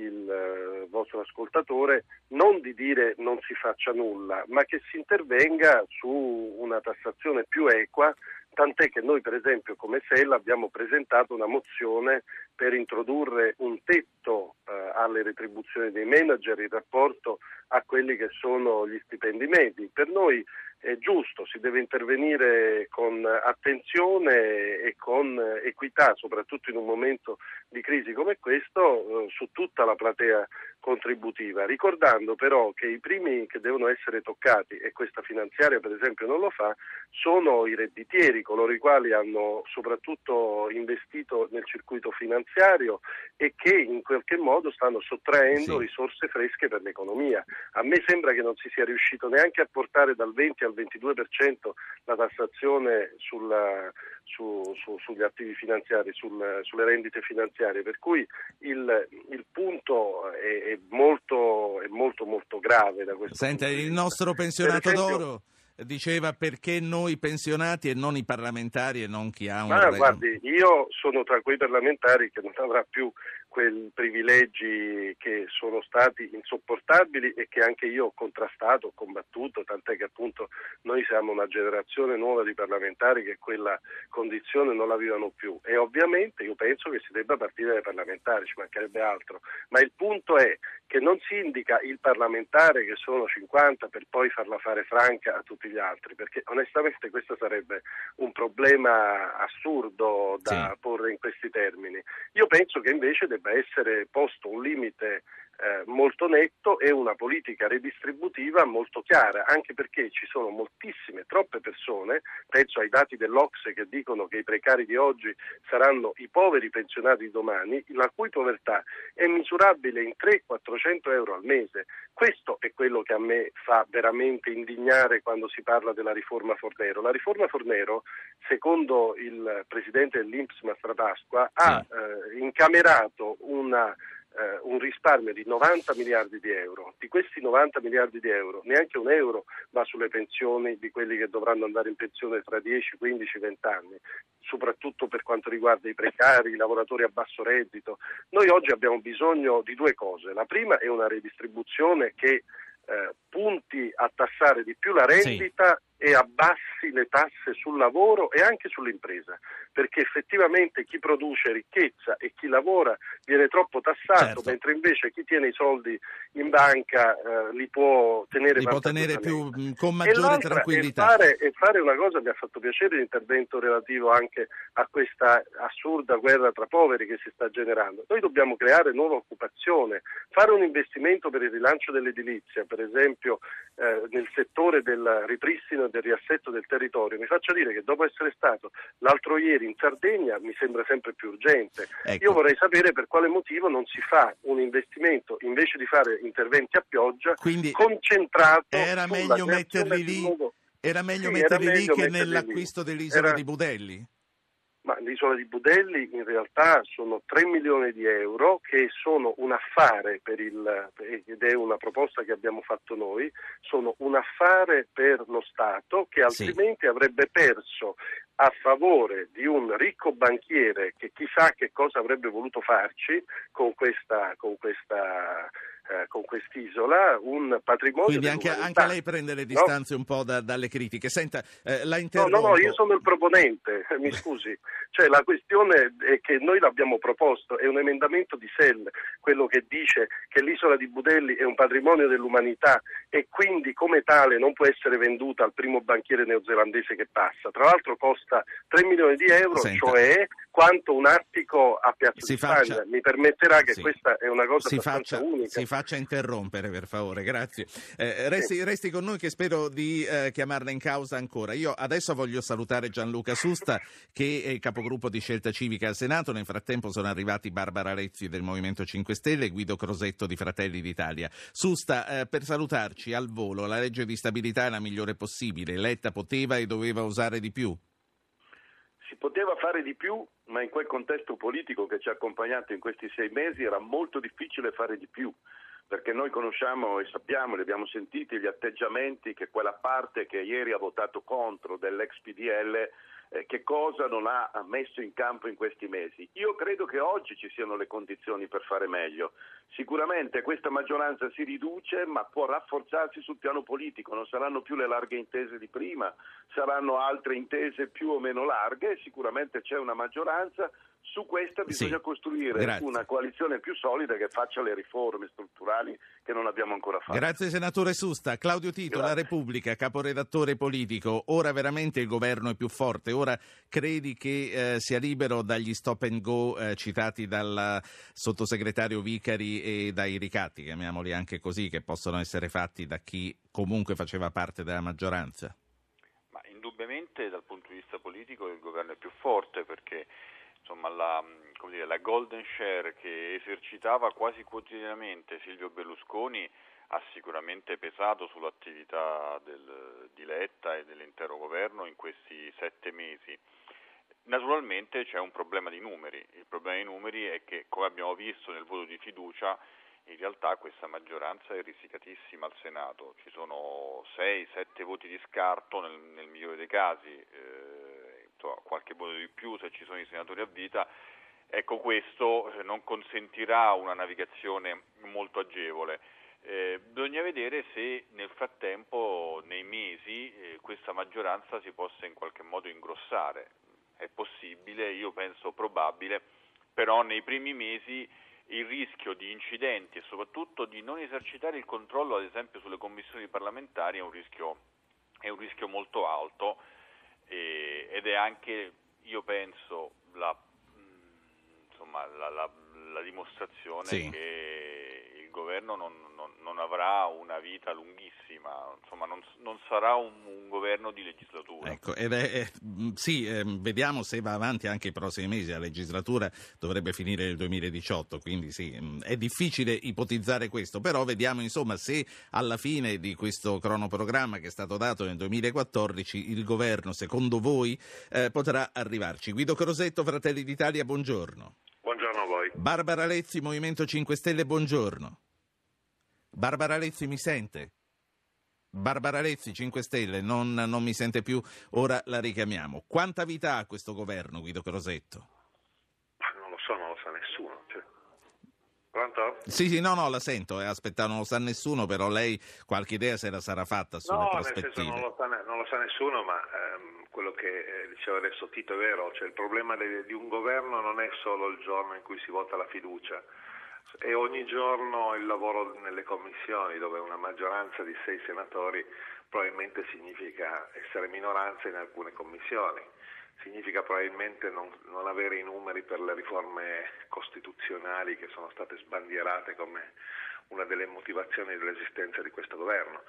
il eh, vostro ascoltatore, non di dire non si faccia nulla, ma che si intervenga su una tassazione più equa tant'è che noi per esempio come SEL abbiamo presentato una mozione per introdurre un tetto eh, alle retribuzioni dei manager in rapporto a quelli che sono gli stipendi medi. Per noi è giusto, si deve intervenire con attenzione e con equità, soprattutto in un momento di crisi come questo, eh, su tutta la platea contributiva, ricordando però che i primi che devono essere toccati, e questa finanziaria per esempio non lo fa, sono i redditieri, coloro i quali hanno soprattutto investito nel circuito finanziario e che in qualche modo stanno sottraendo sì. risorse fresche per l'economia. A me sembra che non si sia riuscito neanche a portare dal 20 al 22% la tassazione sulla, su, su, sugli attivi finanziari, sul, sulle rendite finanziarie, per cui il, il punto è, è, molto, è, molto, molto grave da questo Senta, punto il nostro pensionato esempio, d'oro diceva perché noi pensionati e non i parlamentari e non chi ha un... Ma guardi, io sono tra quei parlamentari che non avrà più quei privilegi che sono stati insopportabili e che anche io ho contrastato, ho combattuto, tant'è che appunto noi siamo una generazione nuova di parlamentari che quella condizione non la vivono più e ovviamente io penso che si debba partire dai parlamentari, ci mancherebbe altro, ma il punto è che non si indica il parlamentare che sono 50 per poi farla fare franca a tutti gli altri, perché onestamente questo sarebbe un problema assurdo da sì. porre in questi termini. Io penso che invece debba essere posto un limite eh, molto netto e una politica redistributiva molto chiara, anche perché ci sono moltissime, troppe persone, penso ai dati dell'Ocse che dicono che i precari di oggi saranno i poveri pensionati di domani, la cui povertà è misurabile in 300-400 euro al mese. Questo è quello che a me fa veramente indignare quando si parla della riforma Fornero. La riforma Fornero, secondo il presidente dell'Inps Mastrapasqua, ha eh, incamerato una eh, un risparmio di 90 miliardi di euro. Di questi 90 miliardi di euro, neanche un euro va sulle pensioni di quelli che dovranno andare in pensione tra 10, 15, 20 anni, soprattutto per quanto riguarda i precari, i lavoratori a basso reddito. Noi oggi abbiamo bisogno di due cose. La prima è una redistribuzione che eh, punti a tassare di più la rendita sì e abbassi le tasse sul lavoro e anche sull'impresa, perché effettivamente chi produce ricchezza e chi lavora viene troppo tassato, certo. mentre invece chi tiene i soldi in banca eh, li può tenere, li può tenere più, con maggiore e tranquillità. E fare, e fare una cosa, mi ha fatto piacere l'intervento relativo anche a questa assurda guerra tra poveri che si sta generando. Noi dobbiamo creare nuova occupazione, fare un investimento per il rilancio dell'edilizia, per esempio eh, nel settore del ripristino del riassetto del territorio, mi faccia dire che dopo essere stato l'altro ieri in Sardegna mi sembra sempre più urgente. Ecco. Io vorrei sapere per quale motivo non si fa un investimento invece di fare interventi a pioggia Quindi concentrato era meglio metterli lì, era meglio sì, metterli era meglio lì che nell'acquisto lì. dell'isola era... di Budelli? Ma l'isola di Budelli in realtà sono 3 milioni di euro che sono un affare per il, ed è una proposta che abbiamo fatto noi, sono un affare per lo Stato che altrimenti sì. avrebbe perso a favore di un ricco banchiere che chissà che cosa avrebbe voluto farci con questa, con questa eh, con quest'isola un patrimonio. Quindi anche, anche, lei prende le distanze no? un po' da, dalle critiche. Senta, eh, la interrompo. No, no, no, io sono il proponente, mi scusi. Cioè, la questione è che noi l'abbiamo proposto, è un emendamento di SEL, quello che dice che l'isola di Budelli è un patrimonio dell'umanità e quindi come tale non può essere venduta al primo banchiere neozelandese che passa. Tra l'altro costa 3 milioni di euro, Senta. cioè quanto un attico a Piazza si di faccia... Spagna. Mi permetterà che sì. questa è una cosa si abbastanza faccia, unica. Si faccia interrompere, per favore, grazie. Eh, resti, resti, con noi che spero di eh, chiamarla in causa ancora. Io adesso voglio salutare Gianluca Susta, che è capogruppo di Scelta Civica al Senato. Nel frattempo sono arrivati Barbara Rezzi del Movimento 5 Stelle e Guido Crosetto di Fratelli d'Italia. Susta, eh, per salutarci al volo, la legge di stabilità è la migliore possibile. Letta poteva e doveva usare di più? Si poteva fare di più, ma in quel contesto politico che ci ha accompagnato in questi sei mesi era molto difficile fare di più, perché noi conosciamo e sappiamo, li abbiamo sentiti, gli atteggiamenti che quella parte che ieri ha votato contro dell'ex PDL eh, che cosa non ha messo in campo in questi mesi. Io credo che oggi ci siano le condizioni per fare meglio. Sicuramente questa maggioranza si riduce, ma può rafforzarsi sul piano politico, non saranno più le larghe intese di prima, saranno altre intese più o meno larghe, sicuramente c'è una maggioranza, su questa bisogna sì, costruire grazie. una coalizione più solida che faccia le riforme strutturali che non abbiamo ancora fatto. Grazie senatore Susta. Claudio Tito, grazie. La Repubblica, caporedattore politico. Ora veramente il governo è più forte. Ora credi che eh, sia libero dagli stop and go eh, citati dal sottosegretario Vicari e dai ricatti, chiamiamoli anche così, che possono essere fatti da chi comunque faceva parte della maggioranza? Ma indubbiamente dal punto di vista politico il governo è più forte perché insomma, la, dire, la, golden share che esercitava quasi quotidianamente Silvio Berlusconi ha sicuramente pesato sull'attività del, di Letta e dell'intero governo in questi sette mesi. Naturalmente c'è un problema di numeri, il problema di numeri è che come abbiamo visto nel voto di fiducia in realtà questa maggioranza è risicatissima al Senato, ci sono 6-7 voti di scarto nel, nel migliore dei casi. Eh, insomma, qualche voto di più se ci sono i senatori a vita, ecco questo eh, non consentirà una navigazione molto agevole. Eh, bisogna vedere se nel frattempo, nei mesi, eh, questa maggioranza si possa in qualche modo ingrossare. È possibile, io penso probabile, però nei primi mesi il rischio di incidenti e soprattutto di non esercitare il controllo, ad esempio, sulle commissioni parlamentari è un rischio, è un rischio molto alto e, ed è anche, io penso, la, insomma, la, la, la dimostrazione sì. che il governo non, non, non, avrà una vita lunghissima, insomma non, non sarà un, un, governo di legislatura. Ecco, ed è, è, mm, sì, eh, vediamo se va avanti anche i prossimi mesi, la legislatura dovrebbe finire nel 2018, quindi sì, mm, è difficile ipotizzare questo, però vediamo insomma se alla fine di questo cronoprogramma che è stato dato nel 2014 il governo, secondo voi, eh, potrà arrivarci. Guido Crosetto, Fratelli d'Italia, buongiorno. Barbara Lezzi, Movimento 5 Stelle, buongiorno. Barbara Lezzi mi sente? Barbara Lezzi, 5 Stelle, non, non, mi sente più, ora la richiamiamo. Quanta vita ha questo governo, Guido Crosetto? non lo so, non lo sa nessuno. Cioè... Pronto? Sì, sì, no, no, la sento, eh, aspetta, non lo sa nessuno, però lei qualche idea se la sarà fatta sulle no, prospettive. No, non lo sa, non lo sa nessuno, ma ehm, quello che eh, diceva adesso Tito è vero, cioè il problema di un governo non è solo il giorno in cui si vota la fiducia, è ogni giorno il lavoro nelle commissioni dove una maggioranza di sei senatori probabilmente significa essere minoranza in alcune commissioni, significa probabilmente non, non avere i numeri per le riforme costituzionali che sono state sbandierate come una delle motivazioni dell'esistenza di questo governo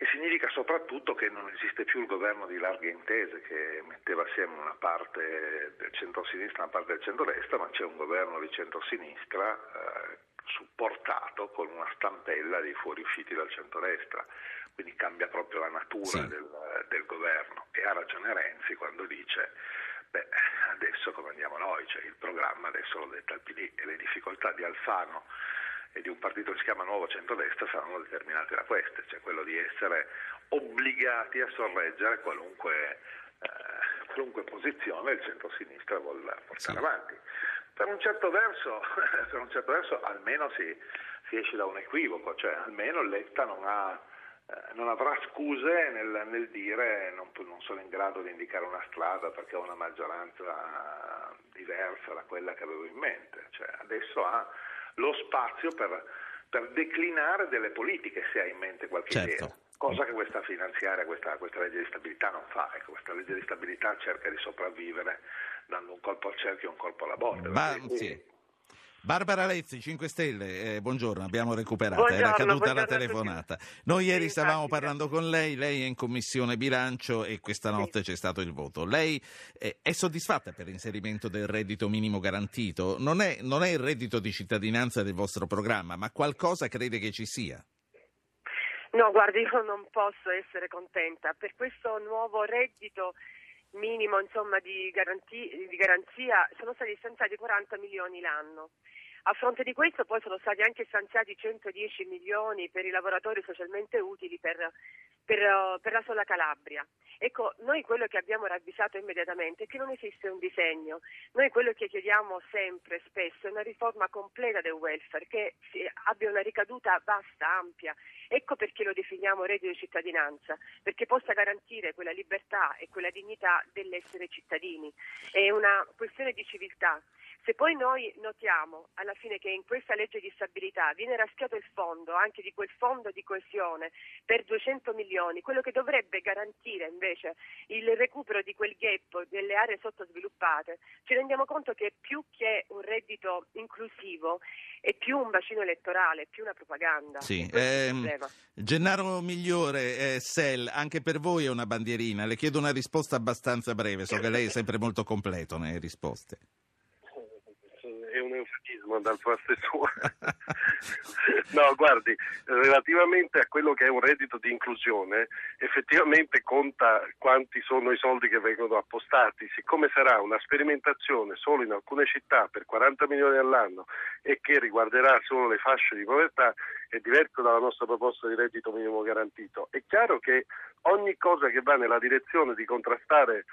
e significa soprattutto che non esiste più il governo di larghe intese che metteva assieme una parte del centro-sinistra e una parte del centro-destra, ma c'è un governo di centro-sinistra eh, supportato con una stampella di fuoriusciti dal centro-destra, quindi cambia proprio la natura sì. del, del governo. E ha ragione Renzi quando dice beh, adesso come andiamo noi, cioè il programma adesso lo detta il PD e le difficoltà di Alfano e di un partito che si chiama Nuovo Centrodestra saranno determinate da queste, cioè quello di essere obbligati a sorreggere qualunque, eh, qualunque posizione il centro-sinistra vuole portare sì. avanti. Per un certo verso, per un certo verso almeno si, si esce da un equivoco, cioè almeno Letta non, ha, eh, non avrà scuse nel, nel dire non, non, sono in grado di indicare una strada perché ho una maggioranza diversa da quella che avevo in mente, cioè, adesso ha lo spazio per, per, declinare delle politiche se ha in mente qualche certo. idea. Cosa che questa finanziaria, questa, questa legge di stabilità non fa. Ecco, questa legge di stabilità cerca di sopravvivere dando un colpo al cerchio e un colpo alla botte. Ma, sì. Barbara Lezzi, 5 Stelle, eh, buongiorno, abbiamo recuperato, buongiorno, era caduta la telefonata. Noi ieri sì, stavamo infatti, parlando con lei, lei è in commissione bilancio e questa notte sì. c'è stato il voto. Lei eh, è soddisfatta per l'inserimento del reddito minimo garantito? Non è, non è il reddito di cittadinanza del vostro programma, ma qualcosa crede che ci sia? No, guardi, io non posso essere contenta. Per questo nuovo reddito minimo insomma, di, garanti- di garanzia sono stati stanziati 40 milioni l'anno. A fronte di questo poi sono stati anche stanziati 110 milioni per i lavoratori socialmente utili per, per, per, la sola Calabria. Ecco, noi quello che abbiamo ravvisato immediatamente è che non esiste un disegno. Noi quello che chiediamo sempre, spesso, è una riforma completa del welfare che abbia una ricaduta vasta, ampia. Ecco perché lo definiamo reddito di cittadinanza, perché possa garantire quella libertà e quella dignità dell'essere cittadini. È una questione di civiltà. Se poi noi notiamo alla fine che in questa legge di stabilità viene raschiato il fondo, anche di quel fondo di coesione, per 200 milioni, quello che dovrebbe garantire invece il recupero di quel gap delle aree sottosviluppate, ci rendiamo conto che più che un reddito inclusivo è più un bacino elettorale, è più una propaganda. Sì. Ehm, Gennaro Migliore, eh, Sel, anche per voi è una bandierina. Le chiedo una risposta abbastanza breve, so che lei è sempre molto completo nelle risposte entusiasmo dal parte sua. no, guardi, relativamente a quello che è un reddito di inclusione, effettivamente conta quanti sono i soldi che vengono appostati. Siccome sarà una sperimentazione solo in alcune città per 40 milioni all'anno e che riguarderà solo le fasce di povertà, è diverso dalla nostra proposta di reddito minimo garantito. È chiaro che ogni cosa che va nella direzione di contrastare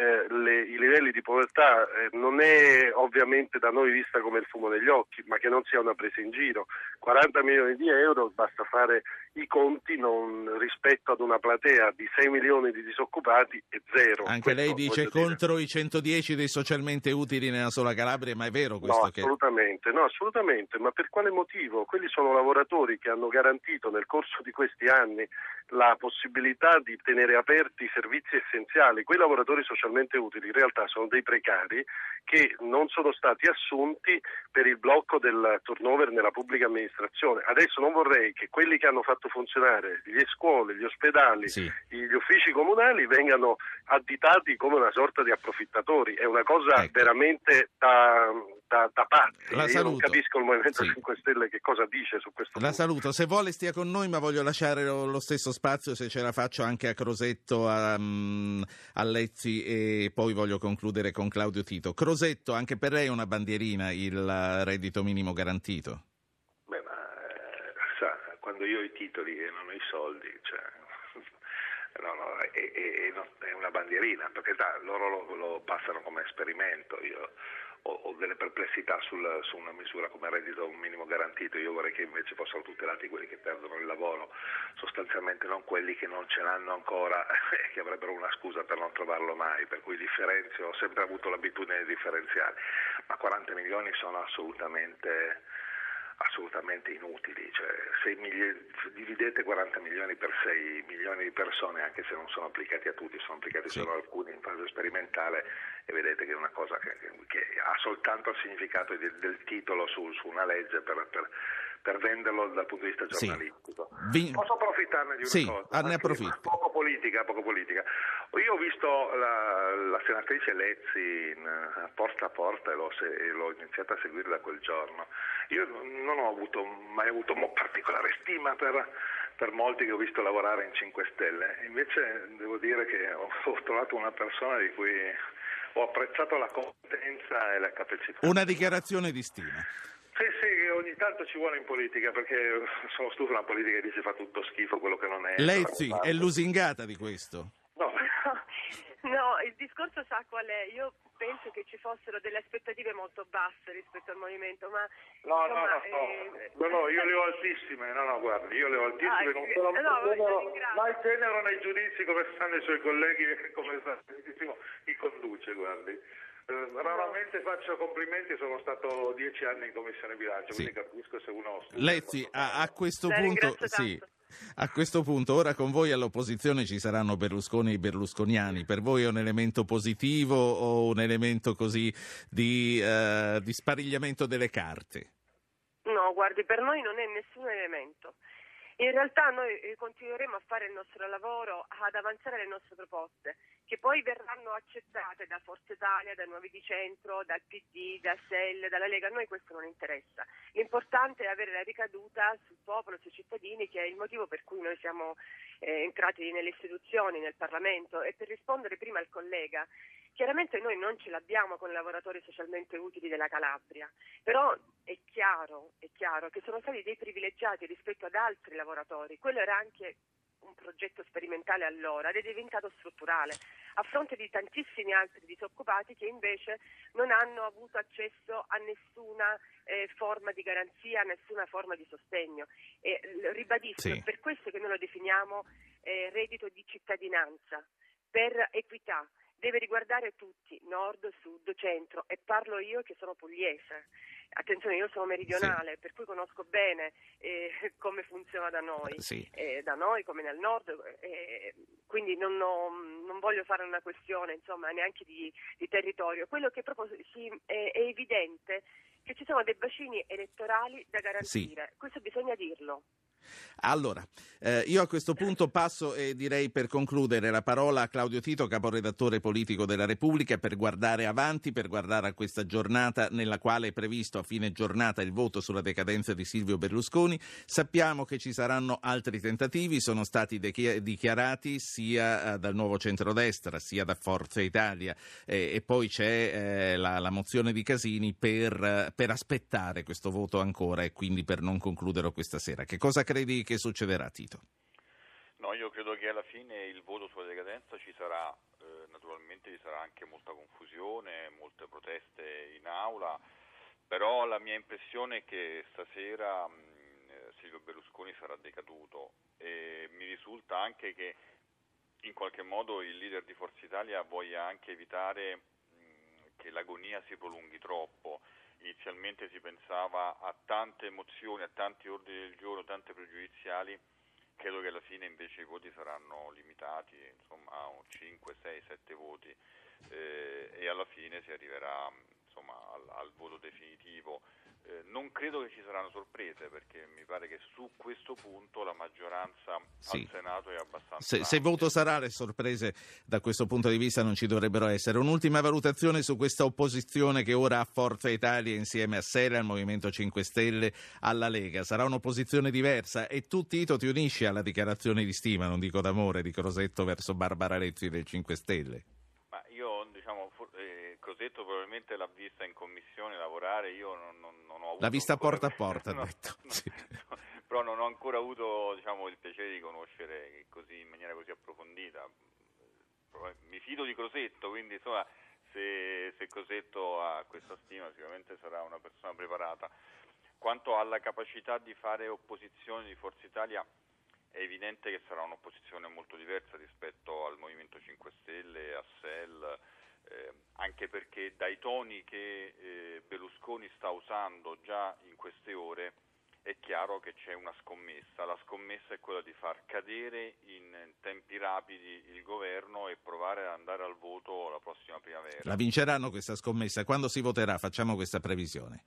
eh, le, i livelli di povertà eh, non è ovviamente da noi vista come il fumo negli occhi, ma che non sia una presa in giro. 40 milioni di euro basta fare i conti non, rispetto ad una platea di 6 milioni di disoccupati e zero. Anche questo, lei dice contro dire. i 110 dei socialmente utili nella sola Calabria, ma è vero questo? No, assolutamente, che... no, assolutamente, ma per quale motivo? Quelli sono lavoratori che hanno garantito nel corso di questi anni la possibilità di tenere aperti i servizi essenziali. Quei lavoratori socialmente utili in realtà sono dei precari che non sono stati assunti per il blocco del turnover nella pubblica amministrazione. Adesso non vorrei che quelli che hanno fatto funzionare le scuole, gli ospedali, sì. gli uffici comunali vengano additati come una sorta di approfittatori. È una cosa ecco. veramente da, da, da pazzi. La Io non capisco il Movimento sì. 5 Stelle che cosa dice su questo la punto. saluto. Se vuole stia con noi, ma voglio lasciare lo, stesso spazio, se ce la faccio, anche a Crosetto, a, um, a Lezzi e poi voglio concludere con Claudio Tito. Crosetto, anche per lei è una bandierina il reddito minimo garantito? Beh, ma eh, sa, quando io i titoli e non i soldi, cioè, no, no, è, è, è, una bandierina, perché da, loro lo, lo, passano come esperimento. Io ho, ho delle perplessità sul, su una misura come reddito minimo garantito, io vorrei che invece fossero tutelati quelli che perdono il lavoro, sostanzialmente non quelli che non ce l'hanno ancora e che avrebbero una scusa per non trovarlo mai, per cui differenzio, ho sempre avuto l'abitudine di differenziare, ma 40 milioni sono assolutamente assolutamente inutili, cioè, mili- dividete 40 milioni per 6 milioni di persone, anche se non sono applicati a tutti, sono applicati sì. solo a alcuni in fase sperimentale e vedete che è una cosa che, che ha soltanto il significato del, del titolo su, su, una legge per, per, per, venderlo dal punto di vista giornalistico. Sì. Posso approfittarne di una sì, cosa? Ah, ne approfitto. Poco politica, poco politica. Io ho visto la, la senatrice Lezzi in, porta a porta e l'ho, e l'ho iniziata a seguire da quel giorno. Io non ho avuto, mai avuto particolare stima per, per, molti che ho visto lavorare in 5 Stelle, invece devo dire che ho, ho trovato una persona di cui ho apprezzato la competenza e la capacità. Una dichiarazione di stima. Sì, sì, ogni tanto ci vuole in politica perché sono stufo una politica che dice fa tutto schifo quello che non è. Lezzi è lusingata di questo. No, No, il discorso sa qual è? Io penso che ci fossero delle aspettative molto basse rispetto al movimento, ma No, insomma, no, no, eh, no, no, io le ho altissime, no, no, guardi, io le ho altissime, Ah, non sì. sono Eh, no, ringrazio. mai tenero nei giudizi come stanno i suoi colleghi, come sta chi conduce, guardi. Eh, raramente faccio complimenti, sono stato dieci anni in commissione bilancio, Sì. quindi capisco se uno... Lezzi, a, a questo La punto, sì, a questo punto, ora con voi all'opposizione ci saranno Berlusconi e i berlusconiani. Per voi è un elemento positivo o un elemento così di, eh, di sparigliamento delle carte? No, guardi, per noi non è nessun elemento. In realtà noi eh, continueremo a fare il nostro lavoro, ad avanzare le nostre proposte, che poi verranno accettate da Forza Italia, da Nuovi di Centro, dal PD, da SEL, dalla Lega. A noi questo non interessa. L'importante è avere la ricaduta sul popolo, sui cittadini, che è il motivo per cui noi siamo eh, entrati nelle istituzioni, nel Parlamento. E per rispondere prima al collega, chiaramente noi non ce l'abbiamo con i lavoratori socialmente utili della Calabria, però è chiaro, è chiaro che sono stati dei privilegiati rispetto ad altri lavoratori. Quello era anche un progetto sperimentale allora ed è diventato strutturale, a fronte di tantissimi altri disoccupati che invece non hanno avuto accesso a nessuna eh, forma di garanzia, a nessuna forma di sostegno. E, ribadisco, Sì. è per questo che noi lo definiamo eh, reddito di cittadinanza, per equità. Deve riguardare tutti, nord, sud, centro, e parlo io che sono pugliese. Attenzione, io sono meridionale, per cui conosco bene eh, come funziona da noi Sì. eh, da noi come nel nord, eh, quindi non, ho- non voglio fare una questione insomma, neanche di, di territorio. Quello che proprio si- è, è evidente che ci sono dei bacini elettorali da garantire, questo bisogna dirlo. Allora, eh, io a questo punto passo e direi per concludere la parola a Claudio Tito, caporedattore politico della Repubblica, per guardare avanti, per guardare a questa giornata nella quale è previsto a fine giornata il voto sulla decadenza di Silvio Berlusconi. Sappiamo che ci saranno altri tentativi, sono stati dechi- dichiarati sia eh, dal nuovo centrodestra sia da Forza Italia eh, e poi c'è eh, la, la mozione di Casini per, per aspettare questo voto ancora e quindi per non concluderlo questa sera. Che cosa credi che succederà, Tito? No, io credo che alla fine il voto sulla decadenza ci sarà, eh, naturalmente ci sarà anche molta confusione, molte proteste in aula, però la mia impressione è che stasera mh, eh, Silvio Berlusconi sarà decaduto e mi risulta anche che in qualche modo il leader di Forza Italia voglia anche evitare mh, che l'agonia si prolunghi troppo. Inizialmente si pensava a tante emozioni, a tanti ordini del giorno, tante pregiudiziali, credo che alla fine invece i voti saranno limitati insomma, a un 5, 6, 7 voti eh, e alla fine si arriverà insomma, al, al voto definitivo. Eh, non credo che ci saranno sorprese perché mi pare che su questo punto la maggioranza Sì. al Senato è abbastanza Se, se voto sarà, le sorprese da questo punto di vista non ci dovrebbero essere. Un'ultima valutazione su questa opposizione che ora ha Forza Italia insieme a Sele, al Movimento 5 Stelle, alla Lega. Sarà un'opposizione diversa e tu, Tito, ti unisci alla dichiarazione di stima, non dico d'amore, di Crosetto verso Barbara Lezzi del 5 Stelle. Ma io diciamo, for- Cosetto probabilmente l'ha vista in commissione lavorare, io non, non- non ho avuto L'ha vista ancora- porta a porta, ha No, detto. no, Sì. no, però non ho ancora avuto diciamo, il piacere di conoscere così in maniera così approfondita. Mi fido di Crosetto, quindi insomma se, se Cosetto ha questa stima sicuramente sarà una persona preparata. Quanto alla capacità di fare opposizione di Forza Italia, è evidente che sarà un'opposizione molto diversa rispetto al Movimento 5 Stelle, a SEL, eh, anche perché dai toni che eh, Berlusconi sta usando già in queste ore è chiaro che c'è una scommessa. La scommessa è quella di far cadere in tempi rapidi il governo e provare ad andare al voto la prossima primavera. La vinceranno questa scommessa? Quando si voterà? Facciamo questa previsione.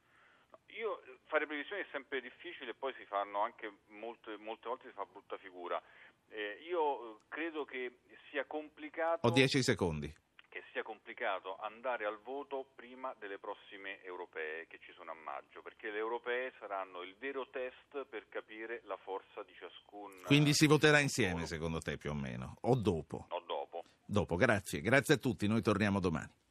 Io fare previsioni è sempre difficile e poi si fanno anche molte, molte volte si fa brutta figura. Eh, io eh, credo che sia complicato Ho 10 secondi. Che sia complicato andare al voto prima delle prossime europee che ci sono a maggio, perché le europee saranno il vero test per capire la forza di ciascun Quindi si voterà insieme, secondo te, più o meno? O dopo? o dopo. Dopo, grazie. Grazie a tutti, noi torniamo domani.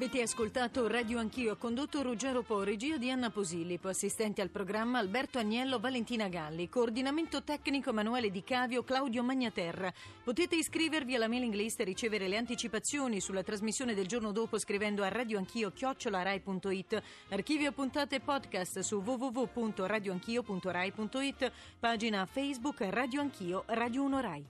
Avete ascoltato Radio Anch'io, condotto Ruggero Po, regia di Anna Posillipo, assistente al programma Alberto Agnello, Valentina Galli, coordinamento tecnico Emanuele Di Cavio, Claudio Magnaterra. Potete iscrivervi alla mailing list e ricevere le anticipazioni sulla trasmissione del giorno dopo scrivendo a radioanchio chiocciolarai.it, archivio puntate podcast su www.radioanchio.rai.it, pagina Facebook Radio Anch'io, Radio 1 Rai.